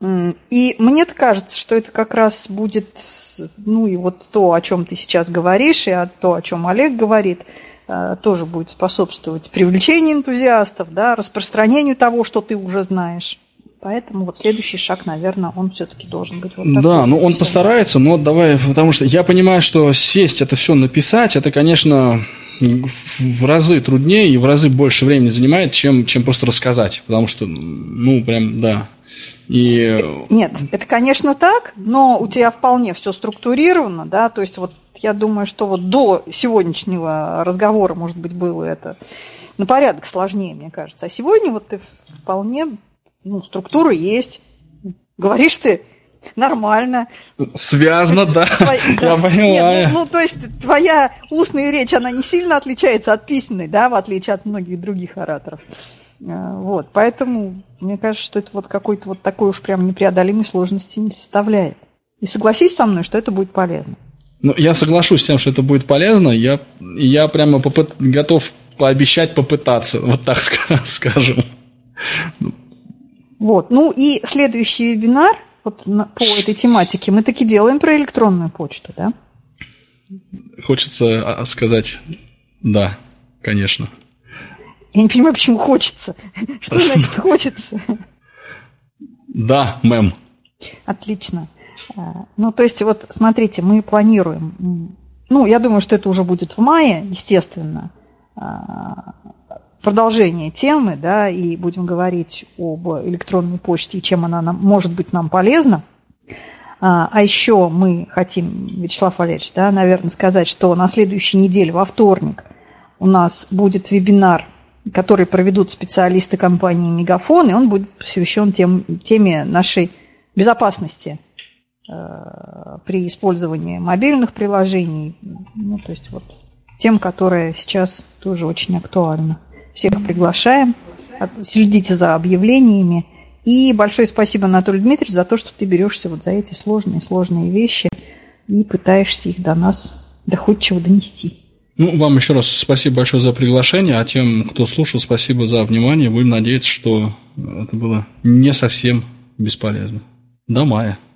Speaker 1: и мне кажется, что это как раз будет, ну, и вот то, о чем ты сейчас говоришь, и то, о чем Олег говорит, э, тоже будет способствовать привлечению энтузиастов, да, распространению того, что ты уже знаешь. Поэтому вот следующий шаг, наверное, он все-таки должен быть вот такой.
Speaker 2: Да, ну он постарается, но давай, потому что я понимаю, что сесть это все написать, это, конечно, в разы труднее и в разы больше времени занимает, чем, чем просто рассказать. Потому что, ну, прям, да. И...
Speaker 1: Нет, это, конечно, так, но у тебя вполне все структурировано, да, то есть вот я думаю, что вот до сегодняшнего разговора, может быть, было это на порядок сложнее, мне кажется. А сегодня вот ты вполне, ну, структура есть. Говоришь ты нормально.
Speaker 2: Связано, да.
Speaker 1: Твоя, да. Я поняла. Нет, ну, ну, то есть твоя устная речь, она не сильно отличается от письменной, да, в отличие от многих других ораторов. А, вот, поэтому мне кажется, что это вот какой-то вот такой уж прям непреодолимой сложности не составляет. И согласись со мной, что это будет полезно.
Speaker 2: Ну, я соглашусь с тем, что это будет полезно. Я, я прямо попыт, готов пообещать попытаться, вот так скажем.
Speaker 1: Вот. Ну и следующий вебинар – вот на, по этой тематике мы таки делаем про электронную почту, да?
Speaker 2: Хочется а, сказать да, конечно.
Speaker 1: Я не понимаю, почему хочется. Что значит хочется?
Speaker 2: Да, мэм.
Speaker 1: Отлично. А, ну, то есть, вот смотрите, мы планируем, ну, я думаю, что это уже будет в мае, естественно, а, продолжение темы, да, и будем говорить об электронной почте и чем она нам, может быть нам полезна. А, а еще мы хотим, Вячеслав Валерьевич, да, наверное, сказать, что на следующей неделе, во вторник, у нас будет вебинар, который проведут специалисты компании Мегафон, и он будет посвящен тем, теме нашей безопасности э, при использовании мобильных приложений, ну, то есть вот тем, которая сейчас тоже очень актуальна. Всех приглашаем. Следите за объявлениями. И большое спасибо, Анатолий Дмитриевич, за то, что ты берешься вот за эти сложные-сложные вещи и пытаешься их до нас доходчиво донести.
Speaker 2: Ну, вам еще раз спасибо большое за приглашение, а тем, кто слушал, спасибо за внимание. Будем надеяться, что это было не совсем бесполезно. До мая.